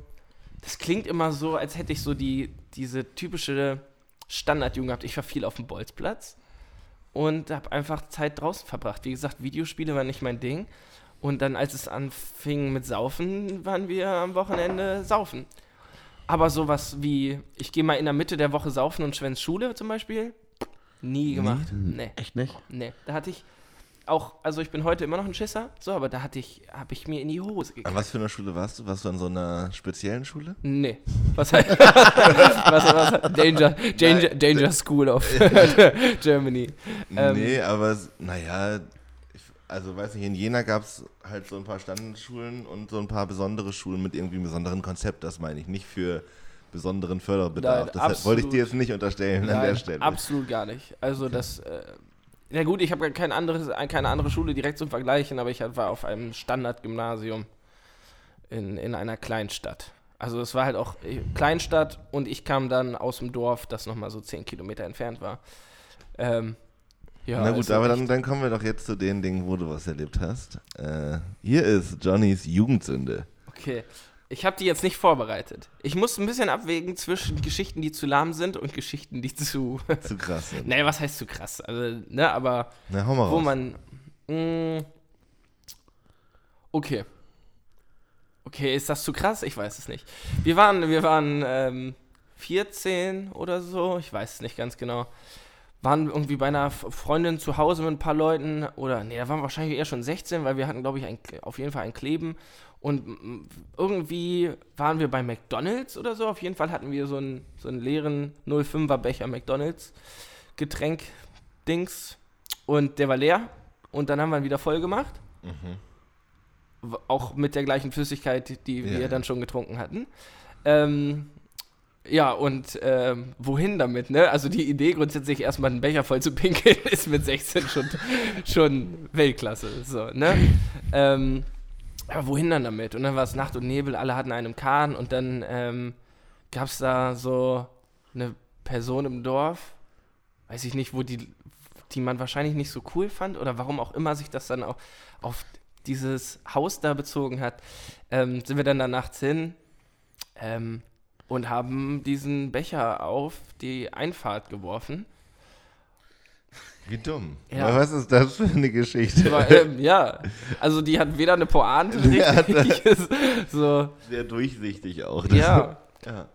das klingt immer so, als hätte ich so die, diese typische Standardjugend gehabt. Ich war viel auf dem Bolzplatz und habe einfach Zeit draußen verbracht. Wie gesagt, Videospiele waren nicht mein Ding. Und dann, als es anfing mit Saufen, waren wir am Wochenende saufen. Aber sowas wie, ich gehe mal in der Mitte der Woche saufen und schwänz Schule zum Beispiel, nie gemacht. Nee, Echt nicht? nee. Da hatte ich auch, also ich bin heute immer noch ein Schisser, so, aber da hatte ich, habe ich mir in die Hose An gekriegt. was für einer Schule warst du? Warst du an so einer speziellen Schule? Nee. Was heißt, was, was, Danger, Danger, Danger School of Germany. Ähm, nee, aber naja, also weiß nicht, in Jena gab es halt so ein paar Standardschulen und so ein paar besondere Schulen mit irgendwie einem besonderen Konzept, das meine ich, nicht für besonderen Förderbedarf. Nein, das wollte ich dir absolut. jetzt nicht unterstellen an Nein, der Stelle. absolut gar nicht. Also das, äh, ja gut, ich habe kein anderes, keine andere Schule direkt zum Vergleichen, aber ich war auf einem Standardgymnasium in, in einer Kleinstadt. Also es war halt auch äh, Kleinstadt und ich kam dann aus dem Dorf, das nochmal so 10 Kilometer entfernt war. Ähm, ja, Na gut, aber dann, dann kommen wir doch jetzt zu den Dingen, wo du was erlebt hast. Äh, hier ist Johnnys Jugendsünde. Okay. Ich habe die jetzt nicht vorbereitet. Ich muss ein bisschen abwägen zwischen Geschichten, die zu lahm sind und Geschichten, die zu. Zu krass. sind. naja, was heißt zu krass? Also, ne, aber Na, hau mal raus. wo man. Mh, okay. Okay, ist das zu krass? Ich weiß es nicht. Wir waren, wir waren ähm, 14 oder so, ich weiß es nicht ganz genau. Waren irgendwie bei einer Freundin zu Hause mit ein paar Leuten oder nee, da waren wir wahrscheinlich eher schon 16, weil wir hatten, glaube ich, ein, auf jeden Fall ein Kleben und irgendwie waren wir bei McDonalds oder so. Auf jeden Fall hatten wir so einen, so einen leeren 05er Becher McDonalds Getränk Dings und der war leer und dann haben wir ihn wieder voll gemacht. W- Auch mit der gleichen Flüssigkeit, die Ja. wir dann schon getrunken hatten. Ähm, ja, und ähm, wohin damit, ne? Also die Idee, grundsätzlich erstmal einen Becher voll zu pinkeln, ist mit 16 schon, schon Weltklasse. So, ne? ähm, aber wohin dann damit? Und dann war es Nacht und Nebel, alle hatten einen Kahn und dann ähm, gab es da so eine Person im Dorf, weiß ich nicht, wo die, die man wahrscheinlich nicht so cool fand oder warum auch immer sich das dann auch auf dieses Haus da bezogen hat, ähm, sind wir dann da nachts hin ähm, und haben diesen Becher auf die Einfahrt geworfen. Wie dumm. Ja. Was ist das für eine Geschichte? Aber, ähm, ja, also die hat weder eine Pointe Ja, richtig, so, Sehr durchsichtig auch. ja. ja.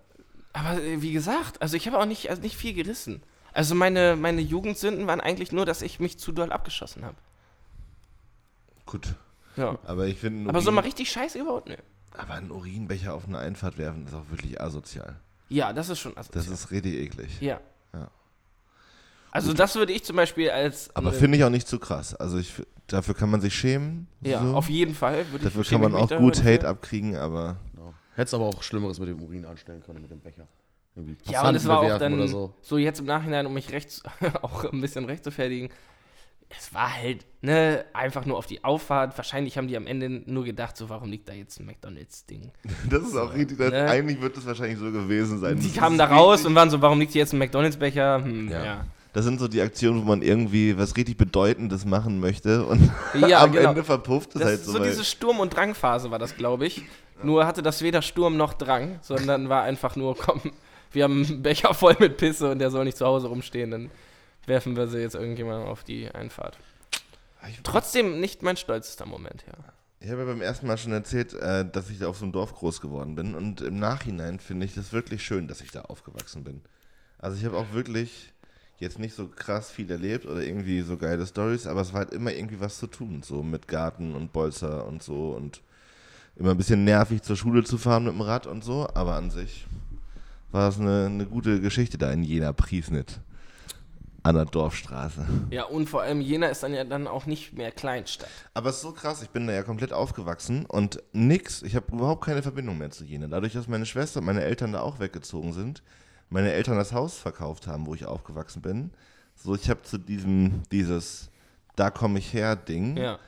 Aber äh, wie gesagt, also ich habe auch nicht, also nicht viel gerissen. Also meine, meine Jugendsünden waren eigentlich nur, dass ich mich zu doll abgeschossen habe. Gut. Ja. Aber ich finde. Aber so mal richtig scheiße überhaupt ne. Aber einen Urinbecher auf eine Einfahrt werfen ist auch wirklich asozial. Ja, das ist schon also, Das ist richtig eklig. Ja. Ja. Also das würde ich zum Beispiel als Aber andere- finde ich auch nicht zu krass. Also ich, dafür kann man sich schämen. ja, so. auf jeden Fall würde Dafür ich kann man auch gut Hate dafür. abkriegen, aber Genau. Hättest aber auch Schlimmeres mit dem Urin anstellen können, mit dem Becher. Irgendwie Ja, und es war auch dann so. so. jetzt im Nachhinein, um mich recht auch ein bisschen recht zu fertigen. Es war halt, ne, einfach nur auf die Auffahrt. Wahrscheinlich haben die am Ende nur gedacht, so, warum liegt da jetzt ein McDonalds-Ding? das ist auch richtig. Das, Ne? Eigentlich wird es wahrscheinlich so gewesen sein. Die Das kamen da raus richtig- und waren so, warum liegt hier jetzt ein McDonalds-Becher? Hm, ja. Ja. Das sind so die Aktionen, wo man irgendwie was richtig Bedeutendes machen möchte und Ja, am genau. Ende verpufft es Das halt so. so diese Sturm- und Drangphase war das, glaube ich. Nur hatte das weder Sturm noch Drang, sondern war einfach nur, komm, wir haben einen Becher voll mit Pisse und der soll nicht zu Hause rumstehen, dann werfen wir sie jetzt irgendjemandem auf die Einfahrt. Ich- Trotzdem nicht mein stolzester Moment, ja. Ich habe ja beim ersten Mal schon erzählt, äh, dass ich da auf so einem Dorf groß geworden bin. Und im Nachhinein finde ich das wirklich schön, dass ich da aufgewachsen bin. Also ich habe auch wirklich jetzt nicht so krass viel erlebt oder irgendwie so geile Stories, aber es war halt immer irgendwie was zu tun, so mit Garten und Bolzer und so und immer ein bisschen nervig zur Schule zu fahren mit dem Rad und so, aber an sich war es eine, eine gute Geschichte da in Jena Priesnitz an der Dorfstraße. Ja, und vor allem Jena ist dann ja dann auch nicht mehr Kleinstadt. Aber es ist so krass, ich bin da ja komplett aufgewachsen und nix, ich habe überhaupt keine Verbindung mehr zu Jena. Dadurch, dass meine Schwester und meine Eltern da auch weggezogen sind, meine Eltern das Haus verkauft haben, wo ich aufgewachsen bin, so ich habe zu diesem, dieses, da komme ich her Ding, Ja.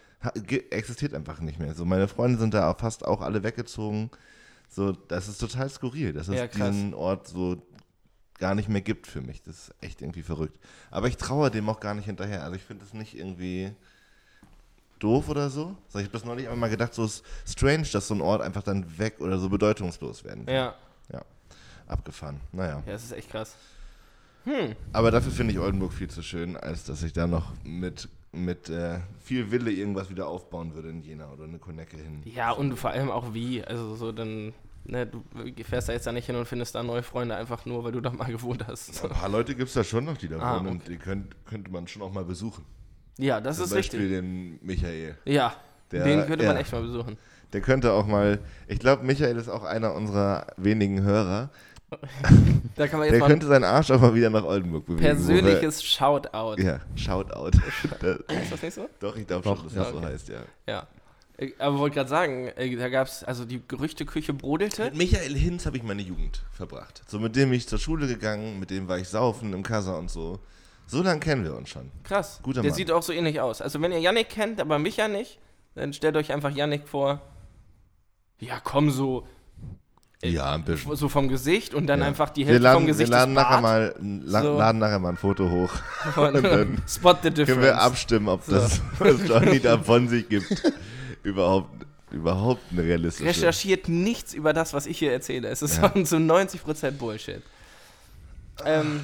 existiert einfach nicht mehr. So meine Freunde sind da fast auch alle weggezogen. So, das ist total skurril, dass es Ja, diesen Ort so gar nicht mehr gibt für mich. Das ist echt irgendwie verrückt. Aber ich traue dem auch gar nicht hinterher. Also ich finde es nicht irgendwie doof oder so. ich habe das neulich einmal gedacht, so ist strange, dass so ein Ort einfach dann weg oder so bedeutungslos werden kann. Ja, Abgefahren. Naja. ja, das ist echt krass. Aber dafür finde ich Oldenburg viel zu schön, als dass ich da noch mit, mit äh, viel Wille irgendwas wieder aufbauen würde in Jena oder eine Konecke hin. Ja, und vor allem auch wie. Also so dann, ne, du fährst da jetzt da nicht hin und findest da neue Freunde einfach nur, weil du da mal gewohnt hast. Ein paar Leute gibt es da schon noch, die da Ah, wohnen und die könnt, könnte man schon auch mal besuchen. Ja, das Zum ist Beispiel richtig. den Michael. Ja, Der- den könnte man ja. echt mal besuchen. Der könnte auch mal, ich glaube, Michael ist auch einer unserer wenigen Hörer. Da kann man jetzt Der mal könnte seinen Arsch auch mal wieder nach Oldenburg bewegen. persönliches Shoutout. Ja, Shoutout. Da- Ist das nicht so? Doch, ich glaube schon, dass ja. das so heißt, ja. Ja. Ich- Aber wollte gerade sagen, äh, da gab es, also die Gerüchteküche brodelte. Mit Michael Hinz habe ich meine Jugend verbracht. So mit dem bin ich zur Schule gegangen, mit dem war ich saufen im Kassa und so. So lange kennen wir uns schon. Krass. Guter Der Mann. sieht auch so ähnlich aus. Also wenn ihr Yannick kennt, aber mich ja nicht, dann stellt euch einfach Yannick vor. Ja, komm, so, Äh, Ja, ein bisschen. so vom Gesicht und dann Ja. einfach die Hälfte laden, vom Gesicht wir laden nachher, mal, la So. laden nachher mal ein Foto hoch. Und dann Spot the difference. Können wir abstimmen, ob So. das, Johnny da von sich gibt, überhaupt, überhaupt eine realistische Recherchiert nichts über das, was ich hier erzähle. Es ist Ja. zu 90% Bullshit. Ähm,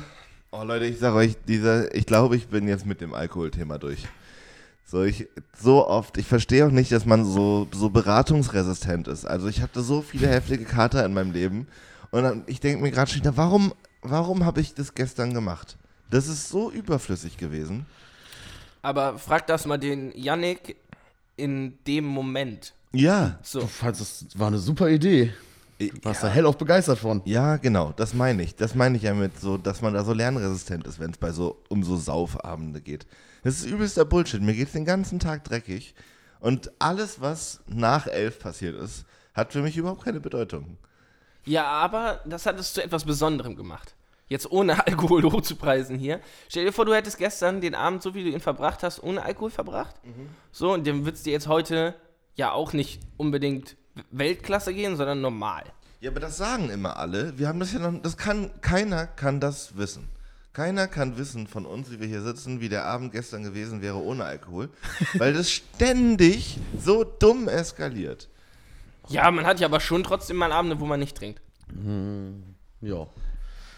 Oh Leute, ich sag euch, dieser, ich glaube, ich bin jetzt mit dem Alkoholthema durch. So, ich, so oft, ich verstehe auch nicht, dass man so, so beratungsresistent ist. Also ich hatte so viele heftige Kater in meinem Leben und dann, ich denke mir gerade schon wieder, warum, warum habe ich das gestern gemacht? Das ist so überflüssig gewesen. Aber frag das mal den Yannick in dem Moment. Ja. So. Du fandst, das war eine super Idee. Warst da hellauf begeistert von. Ja, genau, das meine ich. Das meine ich ja mit so, dass man da so lernresistent ist, wenn es bei so um so Saufabende geht. Das ist übelster Bullshit. Mir geht es den ganzen Tag dreckig. Und alles, was nach elf passiert ist, hat für mich überhaupt keine Bedeutung. Ja, aber das hat es zu etwas Besonderem gemacht. Jetzt ohne Alkohol hochzupreisen hier. Stell dir vor, du hättest gestern den Abend, so wie du ihn verbracht hast, ohne Alkohol verbracht. So, und dann wird es dir jetzt heute ja auch nicht unbedingt Weltklasse gehen, sondern normal. Ja, aber das sagen immer alle. Wir haben das ja noch, das kann, keiner kann das wissen. Keiner kann wissen von uns, wie wir hier sitzen, wie der Abend gestern gewesen wäre ohne Alkohol, weil das ständig so dumm eskaliert. Ja, man hat ja aber schon trotzdem mal Abende, wo man nicht trinkt. Ja.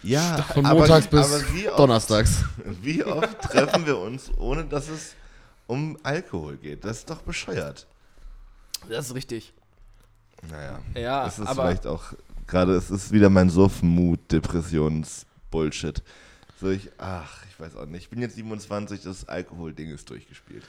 Ja, Von aber- montags bis aber wie oft- donnerstags. Wie oft treffen wir uns, ohne dass es um Alkohol geht? Das ist doch bescheuert. Das ist richtig. Naja, Ja, es ist aber- vielleicht auch gerade, es ist wieder mein Suff-Mut, Depressions-Bullshit. So ich, ach, ich weiß auch nicht. Ich bin jetzt 27, das Alkohol-Ding ist durchgespielt.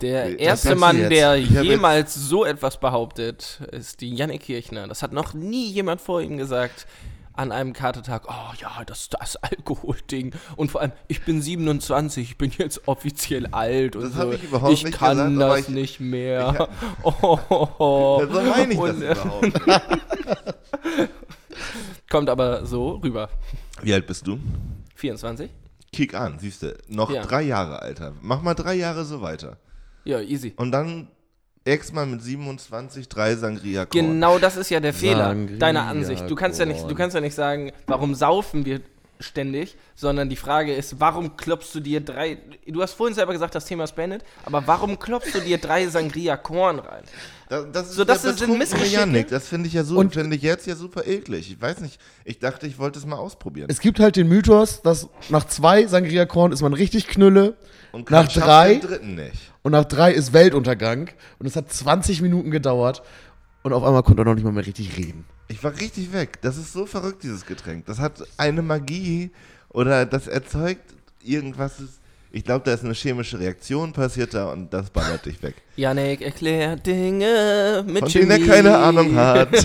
Der erste Mann, jetzt. der jemals so etwas behauptet, ist die Jannik Kirchner. Das hat noch nie jemand vor ihm gesagt. An einem Kartetag, oh ja, das das Alkoholding. Und vor allem, ich bin 27, ich bin jetzt offiziell alt und Das so. ich überhaupt ich nicht kann gesagt, das ich- nicht mehr. oh, oh, oh. So meine ich das Und, äh, überhaupt. Kommt aber so rüber. Wie alt bist du? 24? Kick an, siehst du. Noch Ja. drei Jahre, Alter. Mach mal drei Jahre so weiter. Ja, easy. Und dann ex mal mit 27, drei Sangria Korn. Genau das ist ja der Fehler Sangria, deiner Ansicht. Du kannst ja nicht, du Korn. kannst ja nicht sagen, warum saufen wir ständig, sondern die Frage ist, warum klopfst du dir drei, du hast vorhin selber gesagt, das Thema ist beendet, aber warum klopfst du dir drei Sangria Korn rein? Das, das ist So, das sind betrunkene Missgeschicke. Yannick. Das finde ich ja so, Und- finde ich jetzt ja super eklig. Ich weiß nicht, ich dachte, ich wollte es mal ausprobieren. Es gibt halt den Mythos, dass nach zwei Sangria-Korn ist man richtig Knülle Und nach drei? den dritten nicht. und nach drei ist Weltuntergang. Und es hat 20 Minuten gedauert und auf einmal konnte er noch nicht mal mehr richtig reden. Ich war richtig weg. Das ist so verrückt, dieses Getränk. Das hat eine Magie oder das erzeugt irgendwas. Ich glaube, da ist eine chemische Reaktion passiert da und das ballert dich weg. Janik erklärt Dinge mit Von denen er Chemie. keine Ahnung hat.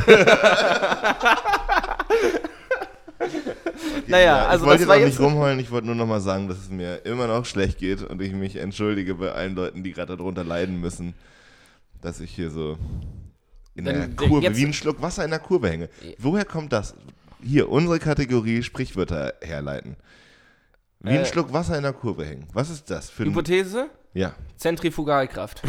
Naja, Ja, also ich wollte das war jetzt auch jetzt... nicht rumheulen, ich wollte nur noch mal sagen, dass es mir immer noch schlecht geht und ich mich entschuldige bei allen Leuten, die gerade darunter leiden müssen, dass ich hier so in der Kurve, wie ein Schluck Wasser in der Kurve hänge. Woher kommt das? Hier, unsere Kategorie Sprichwörter herleiten. Wie ein Äh, Schluck Wasser in der Kurve hängen. Was ist das für ein... Hypothese? Ja. Zentrifugalkraft.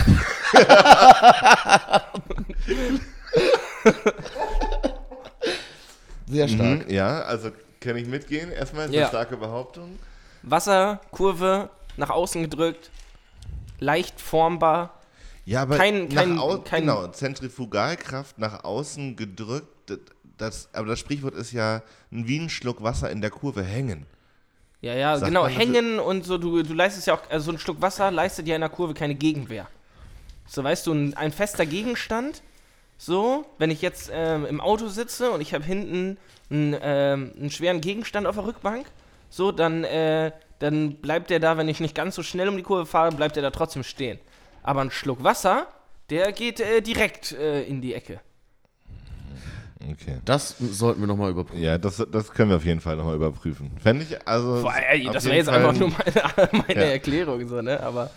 Sehr stark. Mhm, ja, also kann ich mitgehen. Erstmal ist Ja. eine starke Behauptung. Wasserkurve nach außen gedrückt, leicht formbar. Ja, aber Kein- kein- au kein- genau, Zentrifugalkraft nach außen gedrückt. das- aber das Sprichwort ist ja wie ein Schluck Wasser in der Kurve hängen. Ja, ja, Sagt genau, man hängen und so, du, du leistest ja auch, also so ein Schluck Wasser leistet ja in der Kurve keine Gegenwehr. So, weißt du, ein, ein fester Gegenstand, so, wenn ich jetzt ähm, im Auto sitze und ich habe hinten einen, ähm, einen schweren Gegenstand auf der Rückbank, so, dann, äh, dann bleibt der da, wenn ich nicht ganz so schnell um die Kurve fahre, bleibt der da trotzdem stehen. Aber ein Schluck Wasser, der geht äh, direkt äh, in die Ecke. Okay. Das sollten wir nochmal überprüfen. Ja, das, das können wir auf jeden Fall nochmal überprüfen. Fände ich, also. Boah, ey, das wäre jetzt Fall- einfach nur meine, meine Ja. Erklärung, so, ne, aber...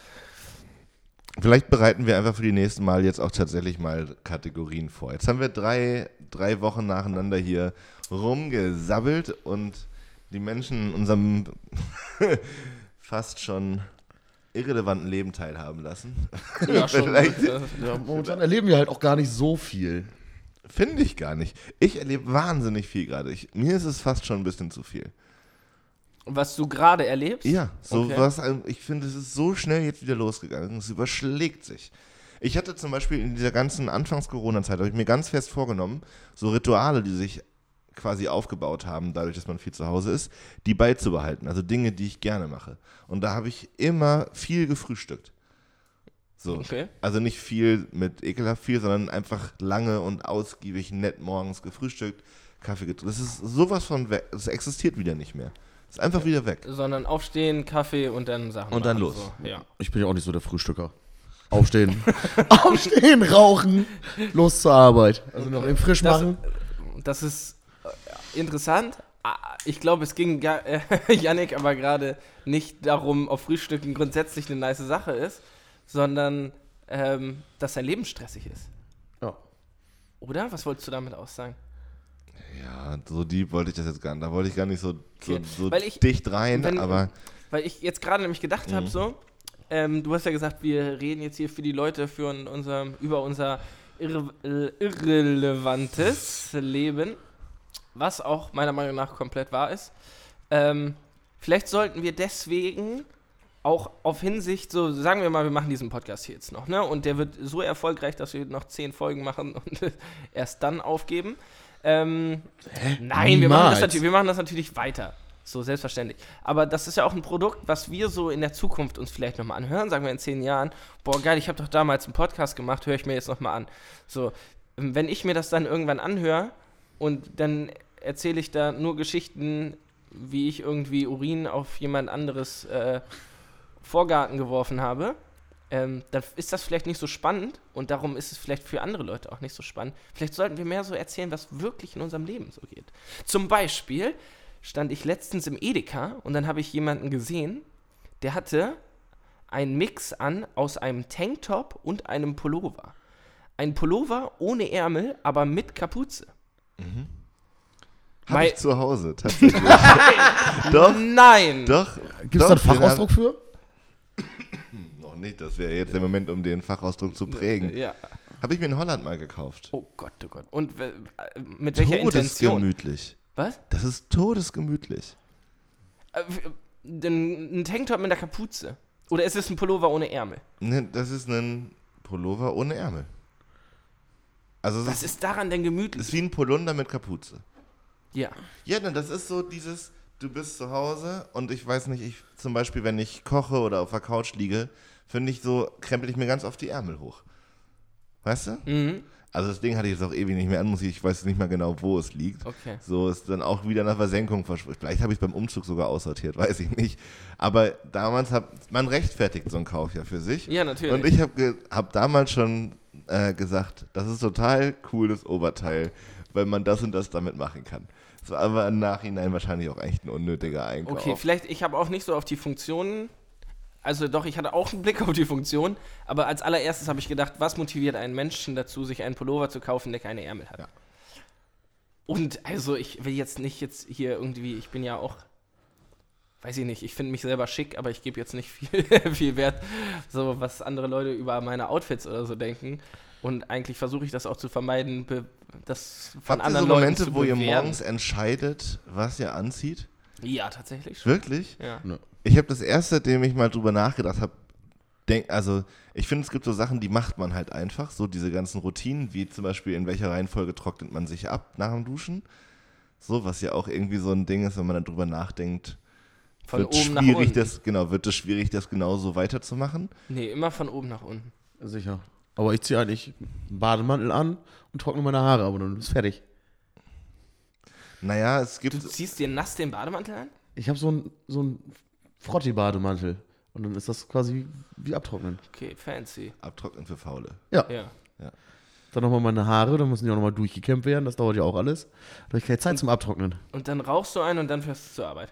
Vielleicht bereiten wir einfach für die nächsten Mal jetzt auch tatsächlich mal Kategorien vor. Jetzt haben wir drei, drei Wochen nacheinander hier rumgesabbelt und die Menschen in unserem fast schon irrelevanten Leben teilhaben lassen. Ja, schon. Äh, Ja, momentan erleben wir halt auch gar nicht so viel. Finde ich gar nicht. Ich erlebe wahnsinnig viel gerade. Ich- Mir ist es fast schon ein bisschen zu viel. Was du gerade erlebst? Ja, so Okay. was, ähm, ich finde, es ist so schnell jetzt wieder losgegangen. Es überschlägt sich. Ich hatte zum Beispiel in dieser ganzen Anfangs-Corona-Zeit, habe ich mir ganz fest vorgenommen, so Rituale, die sich quasi aufgebaut haben, dadurch, dass man viel zu Hause ist, die beizubehalten. Also Dinge, die ich gerne mache. Und da habe ich immer viel gefrühstückt. So. Okay. Also nicht viel mit ekelhaft viel, sondern einfach lange und ausgiebig nett morgens gefrühstückt, Kaffee getrunken. Das ist sowas von weg. Das existiert wieder nicht mehr. Ist einfach wieder weg. Sondern aufstehen, Kaffee und dann Sachen Und dann machen, los. So. Ja. Ich bin ja auch nicht so der Frühstücker. Aufstehen. Aufstehen, rauchen, los zur Arbeit. Also noch eben frisch Das, machen. das ist äh, interessant. Ah, Ich glaube, es ging äh, Yannick aber gerade nicht darum, ob Frühstücken grundsätzlich eine nice Sache ist, sondern ähm, dass sein Leben stressig ist. Ja. Oder? Was wolltest du damit aussagen? Ja, so deep wollte ich das jetzt gar nicht. Da wollte ich gar nicht so, so, so Weil ich- dicht rein, wenn- aber Weil ich jetzt gerade nämlich gedacht habe, so, ähm, du hast ja gesagt, wir reden jetzt hier für die Leute für un- unser, über unser irre irrelevantes Leben, was auch meiner Meinung nach komplett wahr ist. Ähm, vielleicht sollten wir deswegen auch auf Hinsicht, so sagen wir mal, wir machen diesen Podcast hier jetzt noch, ne? Und der wird so erfolgreich, dass wir noch zehn Folgen machen und erst dann aufgeben. Ähm, nein, wir machen, das wir machen das natürlich weiter. So, selbstverständlich. Aber das ist ja auch ein Produkt, was wir so in der Zukunft uns vielleicht nochmal anhören, sagen wir in zehn Jahren. Boah, geil, ich habe doch damals einen Podcast gemacht, höre ich mir jetzt nochmal an. So, ähm, wenn ich mir das dann irgendwann anhöre und dann erzähle ich da nur Geschichten, wie ich irgendwie Urin auf jemand anderes äh, Vorgarten geworfen habe, ähm, dann ist das vielleicht nicht so spannend und darum ist es vielleicht für andere Leute auch nicht so spannend. Vielleicht sollten wir mehr so erzählen, was wirklich in unserem Leben so geht. Zum Beispiel stand ich letztens im Edeka und dann habe ich jemanden gesehen, der hatte einen Mix an aus einem Tanktop und einem Pullover. Ein Pullover ohne Ärmel, aber mit Kapuze. habe Mei- ich zu Hause tatsächlich. doch, Nein! doch. Gibt es da einen Fachausdruck für? Nicht, das wäre jetzt der Moment, um den Fachausdruck zu prägen. Ja. Habe ich mir in Holland mal gekauft. Oh Gott, oh Gott. Und äh, mit welcher Intention? Todesgemütlich. Was? Das ist todesgemütlich. Äh, ein Tanktop mit einer Kapuze. Oder ist es ein Pullover ohne Ärmel? Ne, das ist ein Pullover ohne Ärmel. Also Was ist, ist daran denn ist gemütlich? wie ein Polunder mit Kapuze. Ja. Ja, ne, das ist so dieses, du bist zu Hause und ich weiß nicht, ich zum Beispiel, wenn ich koche oder auf der Couch liege, finde ich so, krempel ich mir ganz oft die Ärmel hoch. Weißt du? Mhm. Also das Ding hatte ich jetzt auch ewig nicht mehr an, muss ich, ich weiß nicht mal genau, wo es liegt. Okay. So ist dann auch wieder nach Versenkung verschwunden. Vielleicht habe ich es beim Umzug sogar aussortiert, weiß ich nicht. Aber damals hat man rechtfertigt so einen Kauf ja für sich. Ja, natürlich. Und ich habe hab damals schon äh, gesagt, das ist total cooles Oberteil, weil man das und das damit machen kann. Das war aber im Nachhinein wahrscheinlich auch echt ein unnötiger Einkauf. Okay, vielleicht, ich habe auch nicht so auf die Funktionen. Also doch, ich hatte auch einen Blick auf die Funktion, aber als allererstes habe ich gedacht, was motiviert einen Menschen dazu, sich einen Pullover zu kaufen, der keine Ärmel hat. Ja. Und also ich will jetzt nicht jetzt hier irgendwie, ich bin ja auch, weiß ich nicht, ich finde mich selber schick, aber ich gebe jetzt nicht viel, viel Wert, so was andere Leute über meine Outfits oder so denken. Und eigentlich versuche ich das auch zu vermeiden, das von Habt ihr so anderen Leuten Momente, zu wo ihr morgens entscheidet, was ihr anzieht? Ja, tatsächlich. schon. Wirklich? Ja. Ich habe das erste, dem ich mal drüber nachgedacht habe, denk, also ich finde, es gibt so Sachen, die macht man halt einfach, so diese ganzen Routinen, wie zum Beispiel in welcher Reihenfolge trocknet man sich ab nach dem Duschen. So, was ja auch irgendwie so ein Ding ist, wenn man dann drüber nachdenkt, Von wird oben nach schwierig, unten. das, genau, wird es schwierig, das genauso weiterzumachen. Nee, immer von oben nach unten. Sicher. Aber ich ziehe eigentlich einen Bademantel an und trockne meine Haare, aber dann ist fertig. Naja, es gibt. Du ziehst dir nass den Bademantel an? Ich habe so einen so einen Frotti-Bademantel. Und dann ist das quasi wie abtrocknen. Okay, fancy. Abtrocknen für Faule. Ja. Ja. Dann nochmal meine Haare, dann müssen die auch nochmal durchgekämmt werden. Das dauert ja auch alles. Da habe ich keine Zeit zum Abtrocknen. Und dann rauchst du einen und dann fährst du zur Arbeit.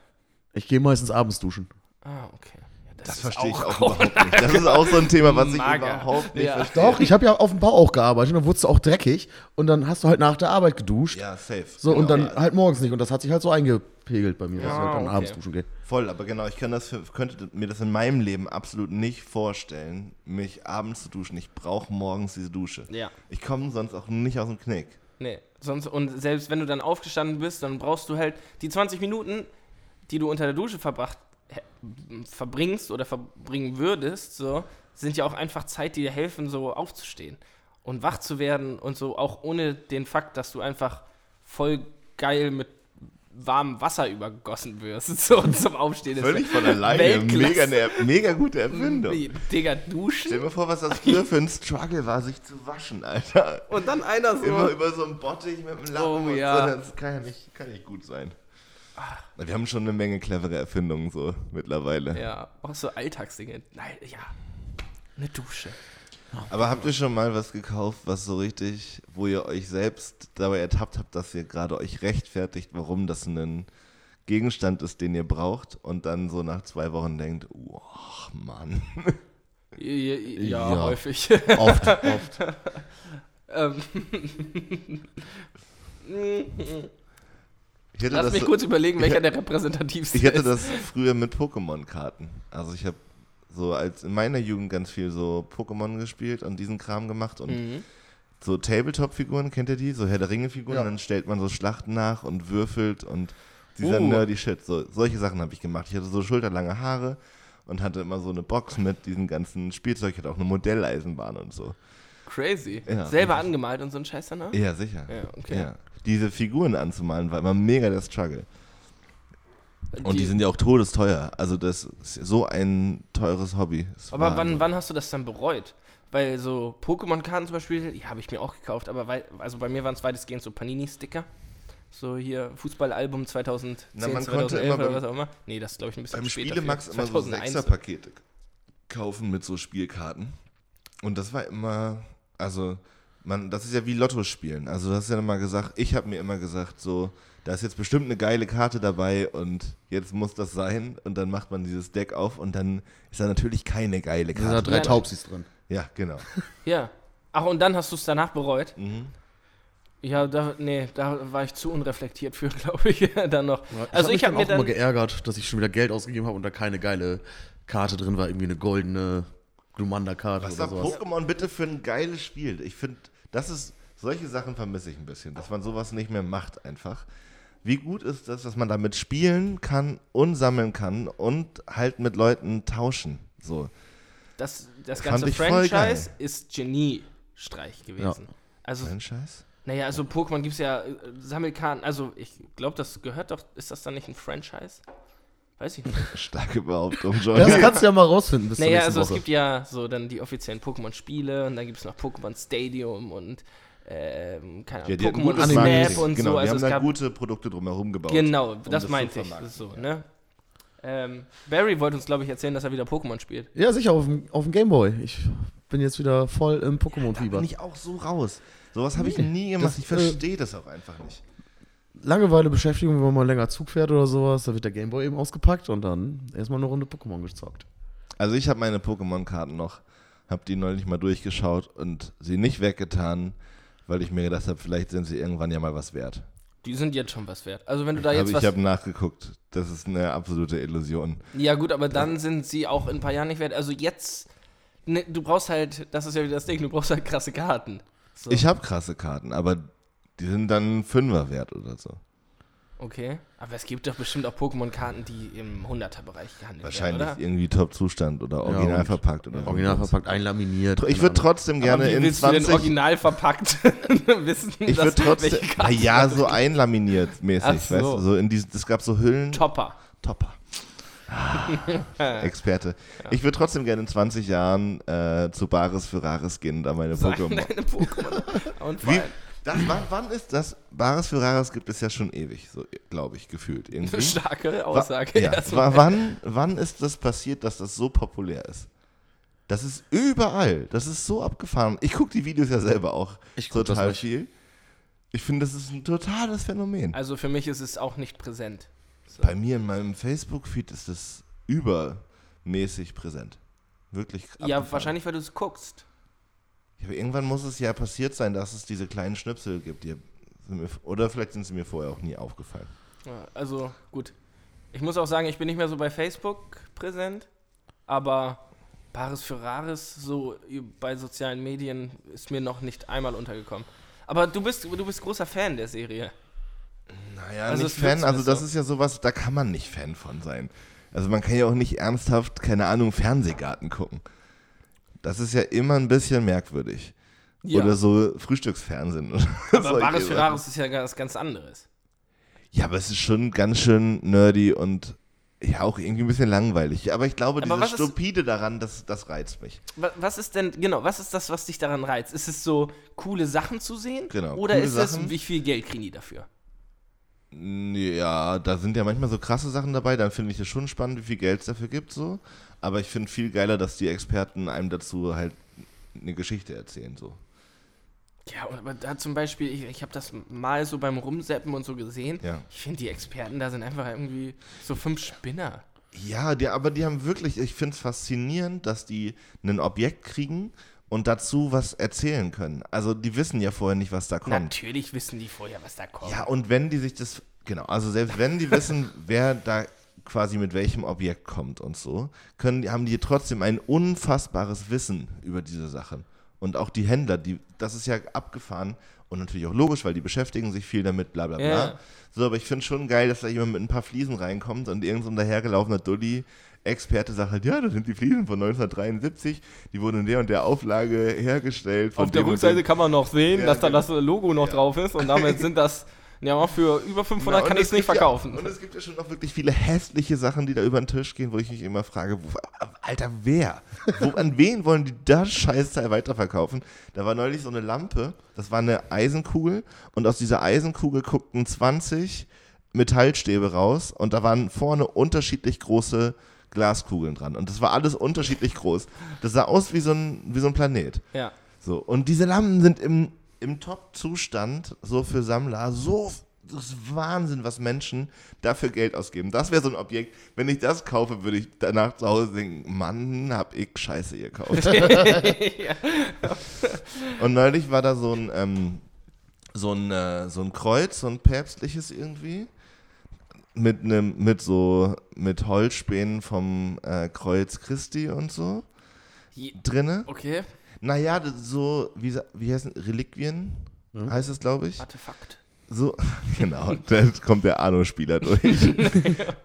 Ich gehe meistens abends duschen. Ah, okay. Ja, Das ist verstehe ich auch überhaupt nicht. Das ist auch so ein Thema, was ich Mager. überhaupt nicht Ja. verstehe. Doch, ich habe ja auf dem Bau auch gearbeitet und dann wurdest du auch dreckig und dann hast du halt nach der Arbeit geduscht. Ja, safe. So, und Genau. dann halt morgens nicht. Und das hat sich halt so eingepegelt bei mir, dass ich Ja, halt dann okay. abends duschen gehe. Voll, aber genau, ich kann das für, könnte mir das in meinem Leben absolut nicht vorstellen, mich abends zu duschen. Ich brauche morgens diese Dusche. Ja. Ich komme sonst auch nicht aus dem Knick. Nee, sonst, und selbst wenn du dann aufgestanden bist, dann brauchst du halt die 20 Minuten, die du unter der Dusche verbracht, verbringst oder verbringen würdest, so, sind ja auch einfach Zeit, die dir helfen, so aufzustehen und wach zu werden und so, auch ohne den Fakt, dass du einfach voll geil mit warmem Wasser übergossen wirst, so zum Aufstehen. ist Völlig von alleine. Weltklasse. Mega, eine, mega gute Erfindung. Digga, Stell duschen mir vor, was das früher für ein Struggle war, sich zu waschen, Alter. und dann einer so. Immer über so einen Bottich mit dem Lappen Oh, und ja. so. Das kann ja nicht, kann nicht gut sein. Wir haben schon eine Menge clevere Erfindungen so mittlerweile. Ja, auch so Alltagsdinge. Nein, ja. Eine Dusche. Aber habt ihr schon mal was gekauft, was so richtig, wo ihr euch selbst dabei ertappt habt, dass ihr gerade euch rechtfertigt, warum das ein Gegenstand ist, den ihr braucht und dann so nach zwei Wochen denkt, oh Mann. Ja, ja, Ja. häufig. Oft, oft. ähm, Ich lass mich so- kurz überlegen, ich welcher hätte- der repräsentativste Ich hatte ist. das früher mit Pokémon-Karten. Also ich habe so als in meiner Jugend ganz viel so Pokémon gespielt und diesen Kram gemacht und Mhm. so Tabletop-Figuren, kennt ihr die? So Herr der Ringe-Figuren, Ja. dann stellt man so Schlachten nach und würfelt und dieser Uh. nerdy Shit. So, solche Sachen habe ich gemacht. Ich hatte so schulterlange Haare und hatte immer so eine Box mit diesem ganzen Spielzeug. Ich hatte auch eine Modelleisenbahn und so. Crazy. Ja. Selber angemalt und so ein Scheiß dann auch? Ja, sicher. Ja, okay. Diese Figuren anzumalen war immer mega der Struggle. Und die, sind ja auch todesteuer. Also das ist so ein teures Hobby. Das Aber wann, wann hast du das dann bereut? Weil so Pokémon-Karten zum Beispiel, die habe ich mir auch gekauft, aber weil, also bei mir waren es weitestgehend so Panini-Sticker. So hier Fußballalbum 2010, Na, man konnte 2011 immer oder beim- was auch immer. Nee, das ist glaube ich ein bisschen beim später. Spielemax für immer so 2001. Sechserpakete kaufen mit so Spielkarten. Und das war immer, also, man, das ist ja wie Lotto spielen. Also, du hast ja immer gesagt, ich habe mir immer gesagt, so, da ist jetzt bestimmt eine geile Karte dabei und jetzt muss das sein. Und dann macht man dieses Deck auf und dann ist da natürlich keine geile Da sind da Karte. drei Ja. Taubsis drin. Ja, genau. Ja. Ach, und dann hast du es danach bereut? Mhm. Ja, da, nee, da war ich zu unreflektiert für, glaube ich, dann noch. Ich also hab ich mich habe dann auch immer geärgert, dass ich schon wieder Geld ausgegeben habe und da keine geile Karte drin war, irgendwie eine goldene Glumanda-Karte Was oder sowas. Pokémon bitte für ein geiles Spiel? Ich finde, das ist, solche Sachen vermisse ich ein bisschen, dass man sowas nicht mehr macht einfach. Wie gut ist das, dass man damit spielen kann und sammeln kann und halt mit Leuten tauschen? So. Das, das ganze Franchise ist Geniestreich gewesen. Also, Franchise? naja, also Pokémon gibt es ja äh, Sammelkarten. Also, ich glaube, das gehört doch. Ist das dann nicht ein Franchise? Weiß ich nicht. Starke Behauptung, John. Das kannst du ja mal rausfinden bis naja, also es Woche. gibt ja so dann die offiziellen Pokémon-Spiele und dann gibt es noch Pokémon Stadium und ähm, keine Ahnung, Ja, Pokémon Snap Marketing. und genau, so. die Also haben es da gab gute Produkte drumherum gebaut. Genau, um das zu meinte ich. vermarkten. So, ne? Ähm, Barry wollte uns, glaube ich, erzählen, dass er wieder Pokémon spielt. Ja, sicher, auf dem, auf dem Gameboy. Ich bin jetzt wieder voll im Da Pokémon-Fieber. bin ich auch so raus. Sowas habe ich Nee, nie gemacht. das, ich verstehe das auch einfach nicht. Langeweile Beschäftigung, wenn man mal länger Zug fährt oder sowas, da wird der Gameboy eben ausgepackt und dann erstmal eine Runde Pokémon gezockt. Also ich habe meine Pokémon-Karten noch, habe die neulich mal durchgeschaut und sie nicht weggetan, weil ich mir gedacht habe, vielleicht sind sie irgendwann ja mal was wert. Die sind jetzt schon was wert. Also wenn du da Aber jetzt ich was... habe nachgeguckt. Das ist eine absolute Illusion. Ja gut, aber dann sind sie auch in ein paar Jahren nicht wert. Also jetzt... Ne, du brauchst halt... Das ist ja wieder das Ding. Du brauchst halt krasse Karten. So. Ich habe krasse Karten, aber die sind dann Fünfer wert oder so. Okay. Aber es gibt doch bestimmt auch Pokémon-Karten, die im 100er-Bereich gehandelt Wahrscheinlich werden, oder? irgendwie Top-Zustand oder original und- verpackt oder so. Original verpackt, einlaminiert. Ich würde trotzdem gerne aber wie in willst du denn 20... original verpackt wissen, Ich dass- würde trotzdem... Ja, so einlaminiert mäßig, Ach weißt so. du? So in diese, es gab so Hüllen... Topper. Topper. Ah, Experte. Ich würde trotzdem gerne in 20 Jahren äh, zu Bares für Rares gehen, da meine Pokémon. deine Pokémon. Und vor Wie, das, wann, wann ist das? Bares für Rares gibt es ja schon ewig, so glaube ich, gefühlt. Irgendwie. eine starke Wa- Aussage. ja, erstmal. wa- wann, wann ist das passiert, dass das so populär ist? Das ist überall. Das ist so abgefahren. Ich gucke die Videos ja selber auch Ich total nicht. viel. Ich finde, das ist ein totales Phänomen. Also für mich ist es auch nicht präsent. So. Bei mir in meinem Facebook-Feed ist es übermäßig präsent. Wirklich Ja, abgefahren. wahrscheinlich, weil du es guckst. Aber irgendwann muss es ja passiert sein, dass es diese kleinen Schnipsel gibt. Die oder vielleicht sind sie mir vorher auch nie aufgefallen. Ja, also gut. Ich muss auch sagen, ich bin nicht mehr so bei Facebook präsent, aber Bares für Rares so bei sozialen Medien ist mir noch nicht einmal untergekommen. Aber du bist, du bist großer Fan der Serie. Naja, Also nicht Fan, also das so. ist ja sowas, da kann man nicht Fan von sein. Also man kann ja auch nicht ernsthaft, keine Ahnung, Fernsehgarten gucken. Das ist ja immer ein bisschen merkwürdig. Ja, Oder so Frühstücksfernsehen. Aber Bares für. Rares ist ja ganz, ganz anderes. Ja, aber es ist schon ganz schön nerdy und ja, auch irgendwie ein bisschen langweilig. Aber ich glaube, Aber was dieses ist- Stupide daran, das, das reizt mich. Wa- Was ist denn, genau, was ist das, was dich daran reizt? Ist es so, coole Sachen zu sehen? Genau, Oder ist es, Sachen. wie viel Geld kriegen die dafür? Ja, da sind ja manchmal so krasse Sachen dabei, dann finde ich es schon spannend, wie viel Geld es dafür gibt, so. Aber ich finde viel geiler, dass die Experten einem dazu halt eine Geschichte erzählen, so. Ja, aber da zum Beispiel, ich, ich habe das mal so beim Rumseppen und so gesehen. Ja. Ich finde, die Experten da sind einfach irgendwie so fünf Spinner. Ja, die, aber die haben wirklich, ich finde es faszinierend, dass die ein Objekt kriegen und dazu was erzählen können. Also die wissen ja vorher nicht, was da kommt. Natürlich wissen die vorher, was da kommt. Ja, und wenn die sich das, genau, also selbst wenn die wissen, wer da quasi mit welchem Objekt kommt und so, können, haben die trotzdem ein unfassbares Wissen über diese Sachen. Und auch die Händler, die, das ist ja abgefahren und natürlich auch logisch, weil die beschäftigen sich viel damit, bla bla bla. Ja. So, aber ich finde schon geil, dass da jemand mit ein paar Fliesen reinkommt und irgend so dahergelaufener Dulli Experte sagt halt, ja, das sind die Fliesen von 1973, die wurden in der und der Auflage hergestellt. Auf der Rückseite kann man noch sehen, Ja, dass da genau. das Logo noch drauf ist und damit sind das, ja, für über 500 Na, kann und ich es nicht verkaufen. Ja, und es gibt ja schon noch wirklich viele hässliche Sachen, die da über den Tisch gehen, wo ich mich immer frage, wo, Alter, wer? Wo, an wen wollen die das Scheißteil weiterverkaufen? Da war neulich so eine Lampe, das war eine Eisenkugel und aus dieser Eisenkugel guckten 20 Metallstäbe raus und da waren vorne unterschiedlich große Glaskugeln dran und das war alles unterschiedlich groß. Das sah aus wie so ein, wie so ein Planet. ja. So, und diese Lampen sind im, im Top-Zustand, so für Sammler, so das ist Wahnsinn, was Menschen dafür Geld ausgeben. Das wäre so ein Objekt. Wenn ich das kaufe, würde ich danach zu Hause denken, Mann, hab ich Scheiße gekauft. Und neulich war da so ein, ähm, so ein, äh, so ein Kreuz, so ein päpstliches irgendwie. Mit einem, mit so, mit Holzspänen vom äh, Kreuz Christi und so Je- drinne. Okay, Naja, so, wie, wie heißen Reliquien? Heißt es, glaube ich. Artefakt. So, genau, da kommt der Arno-Spieler durch.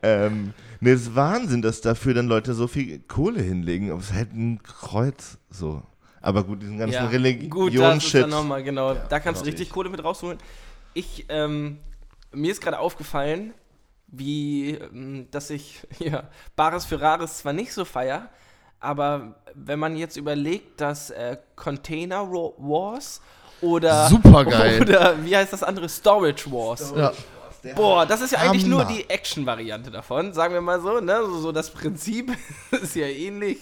ähm, ne, ist Wahnsinn, dass dafür dann Leute so viel Kohle hinlegen. Aber es ist halt ein Kreuz, so. Aber gut, diesen ganzen Ja, gut, das ist Religion-Shit. dann nochmal, genau. da kannst du richtig. richtig Kohle mit rausholen. Ich, ähm, mir ist gerade aufgefallen, wie, ähm, dass ich, ja, Bares für Rares zwar nicht so feier, aber wenn man jetzt überlegt, dass äh, Container Wars oder, Supergeil. oder wie heißt das andere, Storage Wars. Ja. Boah, das ist ja eigentlich nur Hammer. die Action-Variante davon, sagen wir mal so, ne? So, so das Prinzip ist ja ähnlich.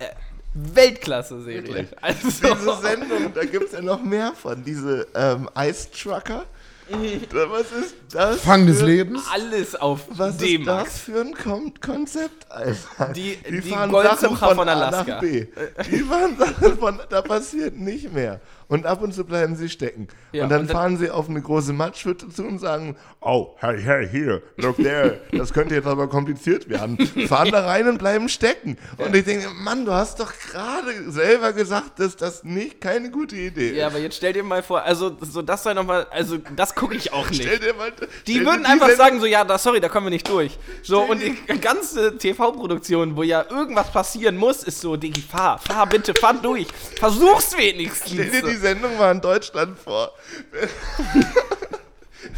Äh, Weltklasse-Serie. Also, Diese Sendung, da gibt es ja noch mehr von. Diese ähm, Ice Trucker. Was ist das? Fang des Lebens. alles auf Was ist das für ein Kon Konzept, Alter? Die- die fahren Goldzimmer Sachen von A Alaska. Nach B. Die fahren Sachen von, da passiert nicht mehr. Und ab und zu bleiben sie stecken. Ja, und dann und dann- fahren sie auf eine große Matschhütte zu und sagen, oh, hey, hey, hier, look there, das könnte jetzt aber kompliziert werden. Fahren da rein und bleiben stecken. Und ich denke, Mann, du hast doch gerade selber gesagt, dass das nicht keine gute Idee ist. Ja, aber jetzt stell dir mal vor, also so das soll nochmal, also das gucke ich auch Stell nicht. dir mal, Die stell würden einfach Sendung- sagen so, ja, da, sorry, da kommen wir nicht durch. So, und die ganze TV-Produktion, wo ja irgendwas passieren muss, ist so, Digi, fahr, fahr bitte, fahr durch. Versuch's wenigstens. Stell dir die Sendung mal in Deutschland vor. Wenn,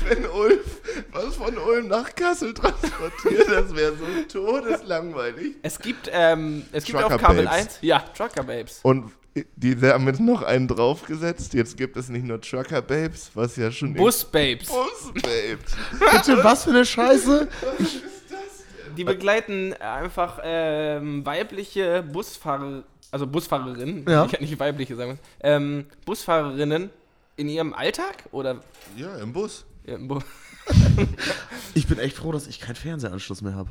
wenn Ulf was von Ulm nach Kassel transportiert, das wäre so todeslangweilig. Es gibt, ähm, es gibt Trucker auf Kabel Babes. 1, ja, Trucker Babes. Und die haben jetzt noch einen draufgesetzt. Jetzt gibt es nicht nur Trucker Babes, was ja schon. Bus Babes. Bus Babes. Bitte, was für eine Scheiße? Die begleiten einfach ähm, weibliche Busfahrer, also Busfahrerinnen, Ja. ich kann nicht weibliche sagen, ähm, Busfahrerinnen in ihrem Alltag oder Ja, im Bus. ja, im Bu Ich bin echt froh, dass ich keinen Fernsehanschluss mehr habe.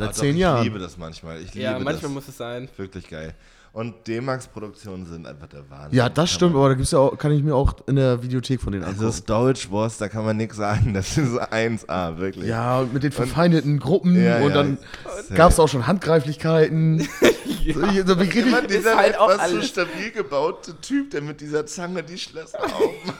Seit doch, zehn Jahren. Ich liebe das manchmal. Ich liebe ja, manchmal das. muss es sein. Wirklich geil. Und D-Max-Produktionen sind einfach der Wahnsinn. Ja, das stimmt, aber da gibt's ja auch, kann ich mir auch in der Videothek von denen Also angucken. Storage Wars, da kann man nichts sagen. Das ist 1A, wirklich. Ja, und mit den verfeindeten Gruppen Ja, und ja. dann Ja. gab es auch schon Handgreiflichkeiten. so, ich- so, wie Mann, dieser halt auch etwas so alles. stabil gebaute Typ, der mit dieser Zange die Schlösser aufmacht.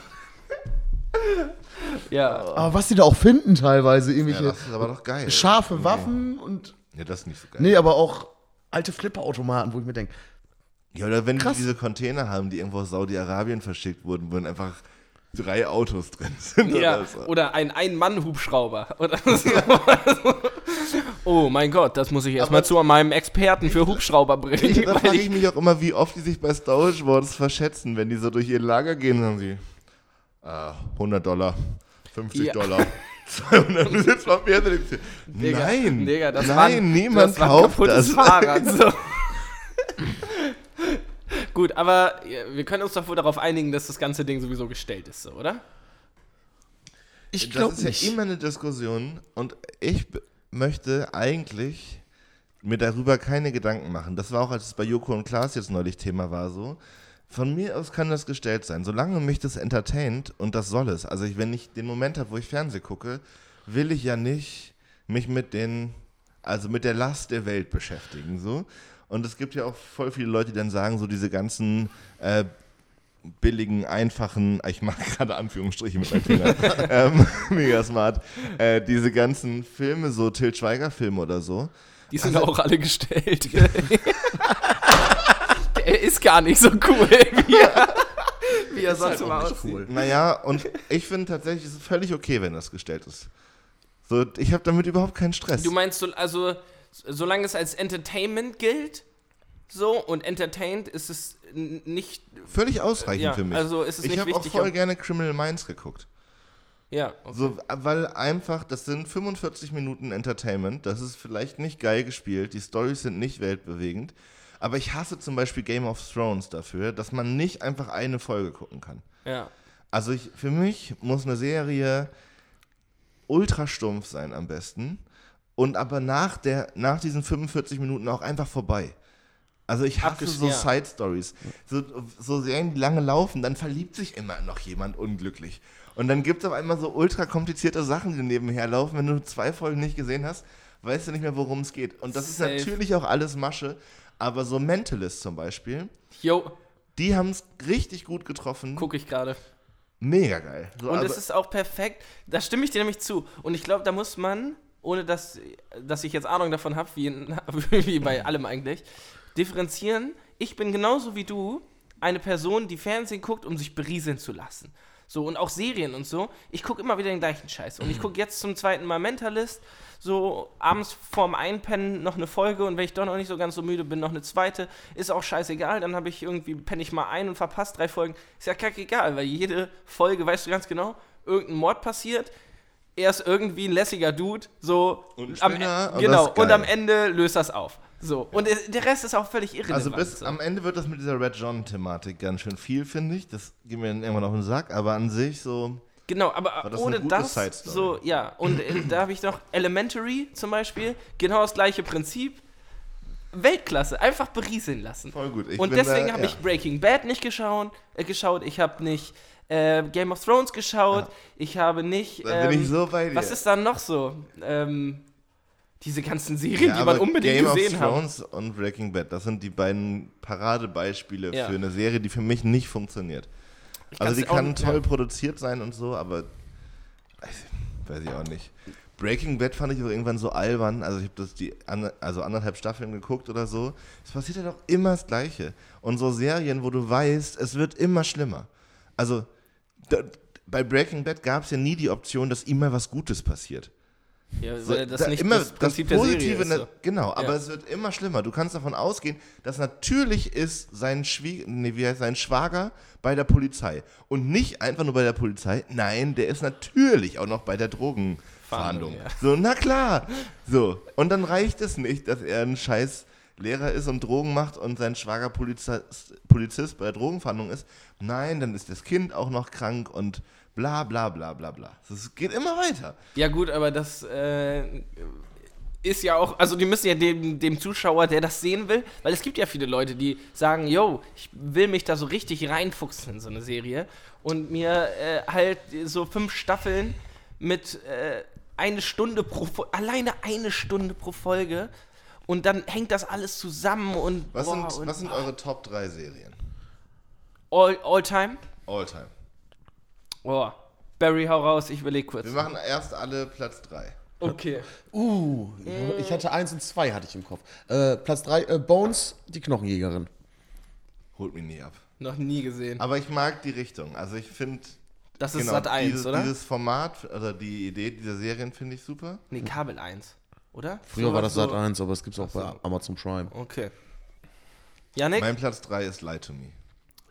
Ja. aber was die da auch finden teilweise, Ja, irgendwelche das ist aber doch geil. scharfe Waffen und. Ja, das ist nicht so geil. Nee, aber auch alte Flipperautomaten, wo ich mir denke, Ja, oder wenn Krass. die diese Container haben, die irgendwo aus Saudi-Arabien verschickt wurden, wo dann einfach drei Autos drin sind. Ja, Oder so. oder ein Ein-Mann-Hubschrauber. Oder so. oh mein Gott, das muss ich erstmal zu meinem Experten für Hubschrauber bringen. Da frage ich, ich mich auch immer, wie oft die sich bei Storage Wars verschätzen, wenn die so durch ihr Lager gehen, sagen sie, ah, 100 Dollar, 50 Ja. Dollar, 200, du sitzt denkst dir, Digga, nein, Digga, das nein, war niemand das kauft kaputtes das. Fahrrad. So. Gut, aber wir können uns doch wohl darauf einigen, dass das ganze Ding sowieso gestellt ist, so, oder? Ich Das glaube ist ja nicht. immer eine Diskussion und ich möchte eigentlich mir darüber keine Gedanken machen. Das war auch, als es bei Joko und Klaas jetzt neulich Thema war, so. Von mir aus kann das gestellt sein. Solange mich das entertaint und das soll es. Also ich, wenn ich den Moment habe, wo ich Fernsehen gucke, will ich ja nicht mich mit den, also mit der Last der Welt beschäftigen, so. Und es gibt ja auch voll viele Leute, die dann sagen, so diese ganzen äh, billigen, einfachen, ich mache gerade Anführungsstriche mit meinem Finger, ähm, mega smart, äh, diese ganzen Filme, so Til Schweiger-Filme oder so. Die sind auch alle gestellt. Der ist gar nicht so cool, wie er, wie er sonst halt immer aussieht. cool. Naja, und ich finde tatsächlich, es ist völlig okay, wenn das gestellt ist. So, ich habe damit überhaupt keinen Stress. Du meinst, so, also, solange es als Entertainment gilt, so, und entertained ist es nicht, völlig ausreichend ja, für mich. also ist es ich habe auch voll gerne Criminal Minds geguckt. ja, okay. So, weil einfach, das sind 45 Minuten Entertainment, das ist vielleicht nicht geil gespielt, die Storys sind nicht weltbewegend, aber ich hasse zum Beispiel Game of Thrones dafür, dass man nicht einfach eine Folge gucken kann. ja. Also ich, für mich muss eine Serie ultra stumpf sein am besten und aber nach, der, nach diesen 45 Minuten auch einfach vorbei. Also ich hasse Abgesch- so ja. Side-Stories. So, so Serien, die lange laufen, dann verliebt sich immer noch jemand unglücklich. Und dann gibt es auf einmal so ultra komplizierte Sachen, die nebenher laufen. Wenn du zwei Folgen nicht gesehen hast, weißt du nicht mehr, worum es geht. Und das Safe. ist natürlich auch alles Masche, aber so Mentalist zum Beispiel, Jo, die haben es richtig gut getroffen. gucke ich gerade. Mega geil. So, Und aber- es ist auch perfekt. Da stimme ich dir nämlich zu. Und ich glaube, da muss man, ohne dass, dass ich jetzt Ahnung davon habe, wie, in- wie bei allem eigentlich, differenzieren. Ich bin genauso wie du eine Person, die Fernsehen guckt, um sich berieseln zu lassen. So, und auch Serien und so. Ich gucke immer wieder den gleichen Scheiß. Und ich gucke jetzt zum zweiten Mal Mentalist, so abends vorm Einpennen noch eine Folge und wenn ich doch noch nicht so ganz so müde bin, noch eine zweite. Ist auch scheißegal, dann habe ich irgendwie, penne ich mal ein und verpasst drei Folgen. Ist ja kackegal, weil jede Folge, weißt du ganz genau, irgendein Mord passiert, er ist irgendwie ein lässiger Dude, so Und am, Spinner, und genau, und am Ende löst das auf. So, und der- Rest ist auch völlig irrelevant. Also bis so. am Ende wird das mit dieser Red John-Thematik ganz schön viel, finde ich. Das geht mir dann irgendwann auf den Sack, aber an sich so. Genau, aber das ohne das, so, ja, und äh, da habe ich noch Elementary zum Beispiel, genau das gleiche Prinzip. Weltklasse, einfach berieseln lassen. Voll gut. Ich und deswegen habe ja. ich Breaking Bad nicht geschaut, äh, geschaut. ich habe nicht äh, Game of Thrones geschaut, ich habe nicht. Ähm, ich so. Was ist dann noch so? Ähm, diese ganzen Serien, Ja, die man unbedingt Game gesehen of hat. Thrones und Breaking Bad, das sind die beiden Paradebeispiele Ja. für eine Serie, die für mich nicht funktioniert. Ich Also die kann toll ja. produziert sein und so, aber weiß, weiß ich auch nicht. Breaking Bad fand ich auch irgendwann so albern. Also ich habe das die an, also anderthalb Staffeln geguckt oder so. Es passiert ja doch immer das Gleiche. Und so Serien, wo du weißt, es wird immer schlimmer. Also da, bei Breaking Bad gab es ja nie die Option, dass immer was Gutes passiert. Ja, So, weil das da nicht immer das Prinzip der Serie ist. ne- So. Genau, aber Ja. es wird immer schlimmer. Du kannst davon ausgehen, dass natürlich ist sein, Schwie nee, wie heißt, sein Schwager bei der Polizei. Und nicht einfach nur bei der Polizei, nein, der ist natürlich auch noch bei der Drogenfahndung. Fahndung, ja. So, na klar. So, und dann reicht es nicht, dass er ein scheiß Lehrer ist und Drogen macht und sein Schwager Polizist, Polizist bei der Drogenfahndung ist. Nein, dann ist das Kind auch noch krank und bla bla bla bla bla. Es geht immer weiter. Ja, gut, aber das äh, ist ja auch, also die müssen ja dem, dem Zuschauer, der das sehen will, weil es gibt ja viele Leute, die sagen, yo, ich will mich da so richtig reinfuchsen in so eine Serie und mir äh, halt so fünf Staffeln mit äh, eine Stunde pro alleine eine Stunde pro Folge und dann hängt das alles zusammen und Was, boah, sind, und was sind eure Top 3 Serien? all, all time? All time. Oh, Barry, hau raus, ich überleg kurz. Wir machen erst alle Platz 3. Okay. Uh, ich hatte eins und zwei hatte ich im Kopf. Äh, Platz drei, äh, Bones, die Knochenjägerin. Holt mich nie ab. Noch nie gesehen. Aber ich mag die Richtung. Also ich finde. Das ist Sat 1, dieses, oder? Dieses Format, oder die Idee dieser Serien finde ich super. Nee, Kabel 1, oder? Früher war das so- Sat 1, aber es gibt es auch bei so. Amazon Prime. Okay. Janik? Mein Platz 3 ist Lie to Me.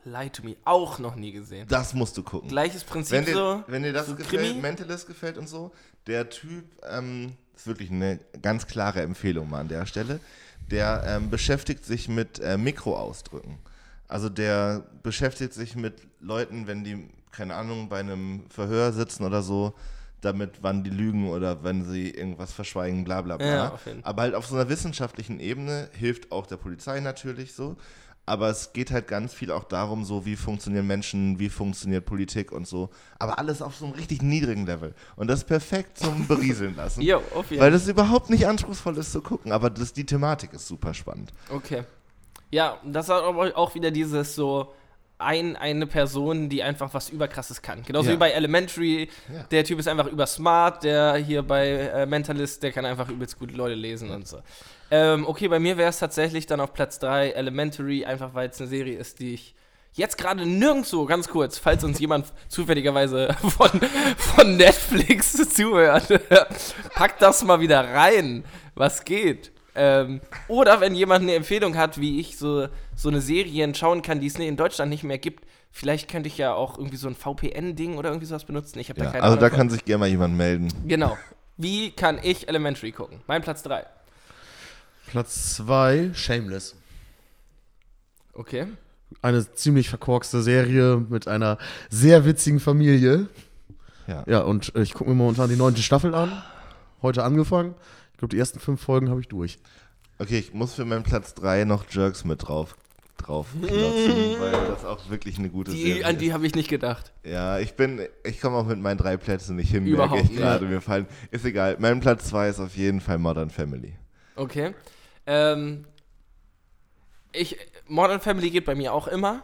Lie to Me. Auch noch nie gesehen. Das musst du gucken. Gleiches Prinzip Wenn dir, so. wenn dir das so gefällt, Krimi? Mentalist gefällt und so, der Typ ähm, ist wirklich eine ganz klare Empfehlung mal an der Stelle. Der ähm, beschäftigt sich mit äh, Mikroausdrücken. Also der beschäftigt sich mit Leuten, wenn die, keine Ahnung, bei einem Verhör sitzen oder so, damit, wann die lügen oder wenn sie irgendwas verschweigen, bla bla bla. Ja. Aber halt auf so einer wissenschaftlichen Ebene hilft auch der Polizei natürlich so. Aber es geht halt ganz viel auch darum, so wie funktionieren Menschen, wie funktioniert Politik und so. Aber alles auf so einem richtig niedrigen Level. Und das ist perfekt zum Berieseln lassen. Jo, auf jeden Weil das überhaupt nicht anspruchsvoll ist zu gucken, aber das, die Thematik ist super spannend. Okay. Ja, das hat aber auch wieder dieses so ein, eine Person, die einfach was überkrasses kann. Genauso Ja. wie bei Elementary. Ja. Der Typ ist einfach übersmart. Der hier bei äh, Mentalist, der kann einfach übelst gut Leute lesen und so. Ähm, okay, bei mir wäre es tatsächlich dann auf Platz 3 Elementary, einfach weil es eine Serie ist, die ich jetzt gerade nirgendwo, ganz kurz, falls uns jemand zufälligerweise von, von Netflix zuhört, packt das mal wieder rein. Was geht? Ähm, oder wenn jemand eine Empfehlung hat, wie ich so, so eine Serie schauen kann, die es in Deutschland nicht mehr gibt, vielleicht könnte ich ja auch irgendwie so ein VPN-Ding oder irgendwie sowas benutzen. Ich habe da Ja, keine also Ahnung. da von. kann sich gerne mal jemand melden. genau. Wie kann ich Elementary gucken? Mein Platz 3. Platz 2, Shameless. Okay. Eine ziemlich verkorkste Serie mit einer sehr witzigen Familie. Ja. Ja, und ich gucke mir momentan die neunte Staffel an. Heute angefangen. Ich glaube, die ersten fünf Folgen habe ich durch. Okay, ich muss für meinen Platz 3 noch Jerks mit drauf drauf klotzen, weil das auch wirklich eine gute Die, Serie an die habe ich nicht gedacht. Ja, ich bin, ich komme auch mit meinen drei Plätzen nicht hin, Überhaupt merke ich nicht. gerade. Mir fallen, ist egal. Mein Platz 2 ist auf jeden Fall Modern Family. Okay. Ähm, ich, Modern Family geht bei mir auch immer.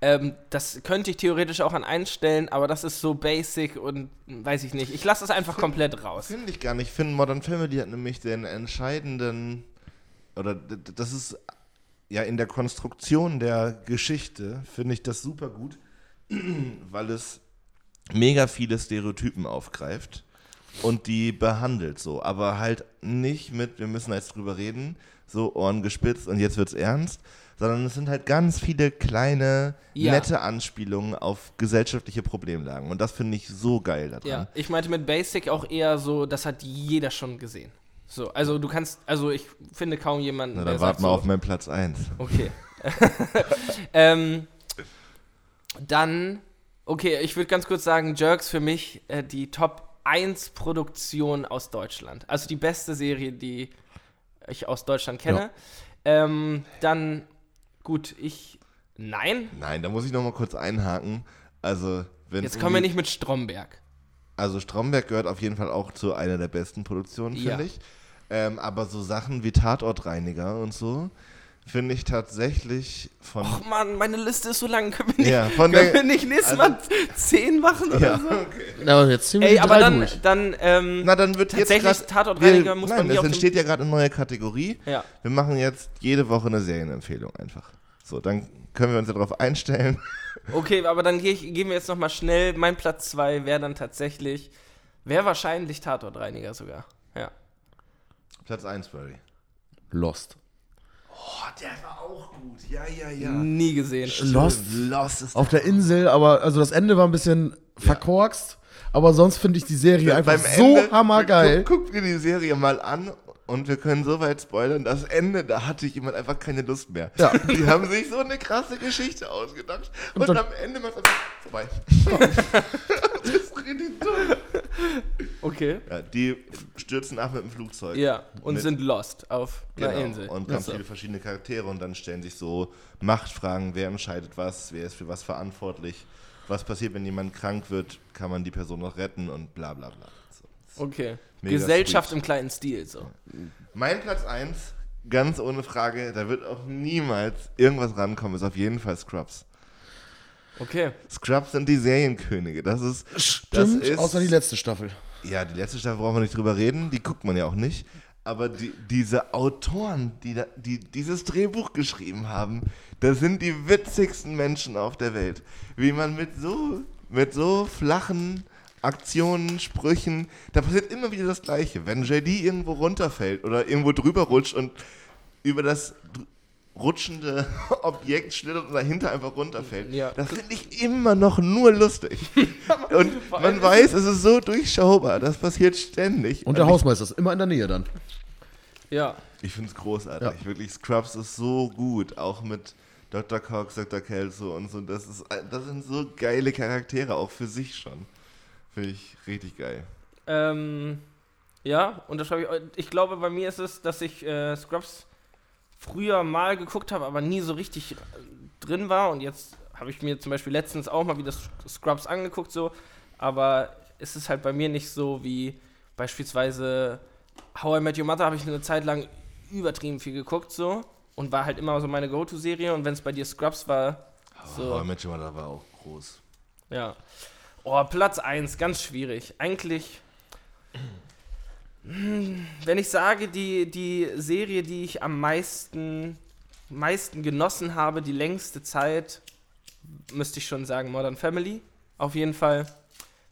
Ähm, das könnte ich theoretisch auch an einstellen, aber das ist so basic und weiß ich nicht. Ich lasse es einfach komplett raus. Finde ich gar nicht. Ich finde, Modern Family hat nämlich den entscheidenden, oder das ist ja in der Konstruktion der Geschichte, finde ich das super gut, weil es mega viele Stereotypen aufgreift und die behandelt so, aber halt nicht mit, wir müssen jetzt drüber reden, so Ohren gespitzt und jetzt wird's ernst, sondern es sind halt ganz viele kleine, Ja. nette Anspielungen auf gesellschaftliche Problemlagen und das finde ich so geil daran. Ja, ich meinte mit Basic auch eher so, das hat jeder schon gesehen. So, also du kannst, also ich finde kaum jemanden, Na, der dann warten wir so, auf meinen Platz 1. Okay. ähm, dann, okay, ich würde ganz kurz sagen, Jerks für mich äh, die Top 1 Produktion aus Deutschland. Also die beste Serie, die ich aus Deutschland kenne. Ähm, dann, gut, ich, nein, Nein, da muss ich noch mal kurz einhaken. Also, wenn jetzt kommen wir nicht mit Stromberg. Also Stromberg gehört auf jeden Fall auch zu einer der besten Produktionen, Ja. finde ich. Ähm, aber so Sachen wie Tatortreiniger und so finde ich tatsächlich von. Och Mann, meine Liste ist so lang. Können wir nicht, Ja, von können der- wir nicht nächstes also- Mal 10 machen oder ja, so? okay. Ja, jetzt ziehen wir Ey, aber dann, durch. dann ähm, Na, dann wird Tatsächlich, jetzt grad- Tatortreiniger wir, muss nein, bei mir es entsteht ja gerade eine neue Kategorie. ja. Wir machen jetzt jede Woche eine Serienempfehlung einfach. So, dann können wir uns ja darauf einstellen. Okay, aber dann geh ich, gehen wir jetzt nochmal schnell. Mein Platz 2 wäre dann tatsächlich, wäre wahrscheinlich Tatortreiniger sogar. Ja. Platz 1, Barry. Lost. Oh, der war auch gut. Ja, ja, ja. Nie gesehen. Lost Lost ist auf der Insel, aber also das Ende war ein bisschen verkorkst, aber sonst finde ich die Serie einfach so hammergeil. Guck, guck dir die Serie mal an und wir können so weit spoilern, das Ende, da hatte jemand einfach keine Lust mehr. Ja. Die haben sich so eine krasse Geschichte ausgedacht und, Und am Ende macht es einfach vorbei. das ist richtig dumm. Okay. Ja, die stürzen ab mit dem Flugzeug. Ja, und Mit- sind lost auf Genau. einer Insel. Und ganz viele verschiedene Charaktere und dann stellen sich so Machtfragen, wer entscheidet was, wer ist für was verantwortlich, was passiert, wenn jemand krank wird, kann man die Person noch retten und bla bla bla. Okay. Mega Gesellschaft sweet. im kleinen Stil, so. Mein Platz 1, ganz ohne Frage, da wird auch niemals irgendwas rankommen, ist auf jeden Fall Scrubs. Okay. Scrubs sind die Serienkönige. Das ist. Stimmt, das ist, außer die letzte Staffel. Ja, die letzte Staffel brauchen wir nicht drüber reden, die guckt man ja auch nicht. Aber die, diese Autoren, die, da, die dieses Drehbuch geschrieben haben, das sind die witzigsten Menschen auf der Welt. Wie man mit so, mit so flachen Aktionen, Sprüchen, da passiert immer wieder das Gleiche. Wenn JD irgendwo runterfällt oder irgendwo drüber rutscht und über das rutschende Objekt schlittert und dahinter einfach runterfällt. Ja. Das finde ich immer noch nur lustig. und man weiß, es ist so durchschaubar. Das passiert ständig. Und der Hausmeister ist immer in der Nähe dann. Ja. Ich finde es großartig. Ja. Wirklich, Scrubs ist so gut. Auch mit Dr. Cox, Dr. Kelso und so. Das, ist, das sind so geile Charaktere, auch für sich schon. Finde ich richtig geil. Ähm, ja, und das habe ich. Ich glaube, bei mir ist es, dass ich äh, Scrubs früher mal geguckt habe, aber nie so richtig äh, drin war. Und jetzt habe ich mir zum Beispiel letztens auch mal wieder Scrubs angeguckt, so. Aber es ist halt bei mir nicht so wie beispielsweise How I Met Your Mother habe ich eine Zeit lang übertrieben viel geguckt, so. Und war halt immer so meine Go-To-Serie. Und wenn es bei dir Scrubs war, so. Oh, Mensch, da war auch groß. Ja. Oh, Platz 1, ganz schwierig. Eigentlich, hm, wenn ich sage, die, die Serie, die ich am meisten, meisten genossen habe, die längste Zeit, müsste ich schon sagen Modern Family. Auf jeden Fall.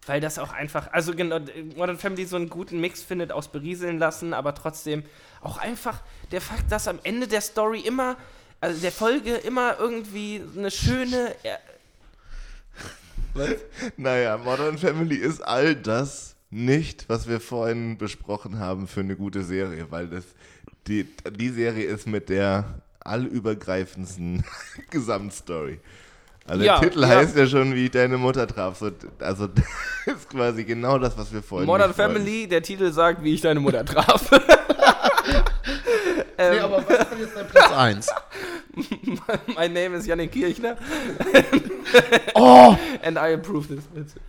Weil das auch einfach, also genau, Modern Family so einen guten Mix findet aus berieseln lassen, aber trotzdem auch einfach der Fakt, dass am Ende der Story immer, also der Folge immer irgendwie eine schöne, er- Naja, Modern Family ist all das nicht, was wir vorhin besprochen haben für eine gute Serie, weil das die, die Serie ist mit der allübergreifendsten Gesamtstory. Also Ja, der Titel ja. heißt ja schon, wie ich deine Mutter traf. So, also das ist quasi genau das, was wir vorhin Modern. Family, der Titel sagt, wie ich deine Mutter traf. Nee, aber was ist denn jetzt dein Platz 1? mein Name ist Janik Kirchner Oh! and I approve this.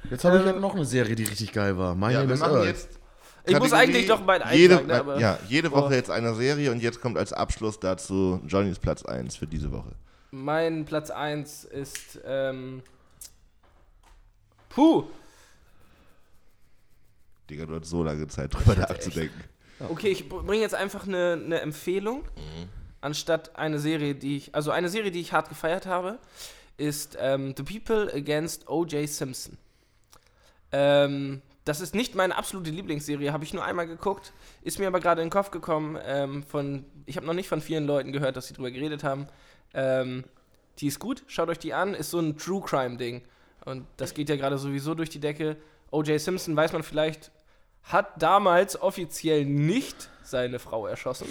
Jetzt habe ich ja noch eine Serie, die richtig geil war. My Ja, Name wir is jetzt Ich muss eigentlich doch mein jede, eintragen, ne, aber- ja, jede Boah. Woche jetzt eine Serie und jetzt kommt als Abschluss dazu Johnnys Platz 1 für diese Woche. Mein Platz 1 ist, ähm, puh, Digga, du hast so lange Zeit drüber nachzudenken. Okay, ich bringe jetzt einfach eine, eine Empfehlung, anstatt eine Serie, die ich, also eine Serie, die ich hart gefeiert habe, ist ähm, The People Against O.J. Simpson. Ähm, das ist nicht meine absolute Lieblingsserie, habe ich nur einmal geguckt, ist mir aber gerade in den Kopf gekommen. Ähm, von, ich habe noch nicht von vielen Leuten gehört, dass sie drüber geredet haben. Ähm, die ist gut, schaut euch die an, ist so ein True Crime Ding. Und das geht ja gerade sowieso durch die Decke. O.J. Simpson, weiß man vielleicht, hat damals offiziell nicht seine Frau erschossen.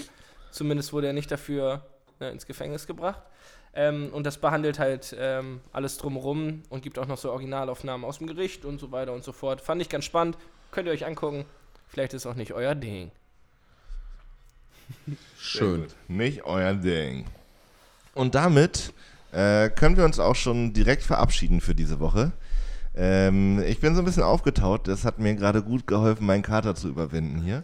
Zumindest wurde er nicht dafür ne, ins Gefängnis gebracht. Ähm, und das behandelt halt ähm, alles drumherum und gibt auch noch so Originalaufnahmen aus dem Gericht und so weiter und so fort. Fand ich ganz spannend. Könnt ihr euch angucken. Vielleicht ist auch nicht euer Ding. Schön. Nicht euer Ding. Und damit äh, können wir uns auch schon direkt verabschieden für diese Woche. Ähm, ich bin so ein bisschen aufgetaut. Das hat mir gerade gut geholfen, meinen Kater zu überwinden hier.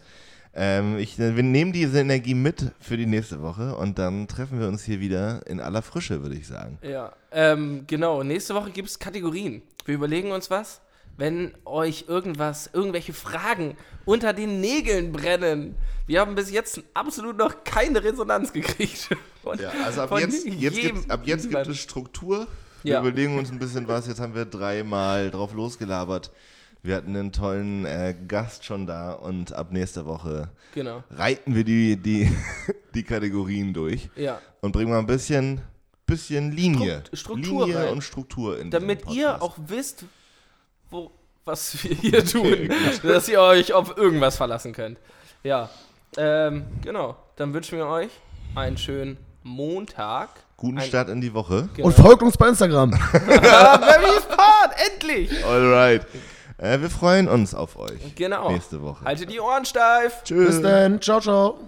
Ähm, ich, wir nehmen diese Energie mit für die nächste Woche und dann treffen wir uns hier wieder in aller Frische, würde ich sagen. Ja, ähm, genau. Nächste Woche gibt es Kategorien. Wir überlegen uns was. Wenn euch irgendwas, irgendwelche Fragen unter den Nägeln brennen. Wir haben bis jetzt absolut noch keine Resonanz gekriegt. Von- Ja, also ab jetzt, ab jetzt gibt es Struktur. Wir Ja. überlegen uns ein bisschen was. Jetzt haben wir dreimal drauf losgelabert. Wir hatten einen tollen äh, Gast schon da und ab nächster Woche Genau. reiten wir die, die, die Kategorien durch Ja. und bringen mal ein bisschen, bisschen Linie. Strukt- Struktur Linie rein. und Struktur in Damit ihr auch wisst, wo, was wir hier tun. dass ihr euch auf irgendwas verlassen könnt. Ja. Ähm, genau. Dann wünschen wir euch einen schönen Montag. Guten ein- Start in die Woche. Genau. Und folgt uns bei Instagram. Mary's Part, endlich! Alright. Äh, wir freuen uns auf euch. Genau. Nächste Woche. Haltet die Ohren steif. Tschüss. Bis dann. Ciao, ciao.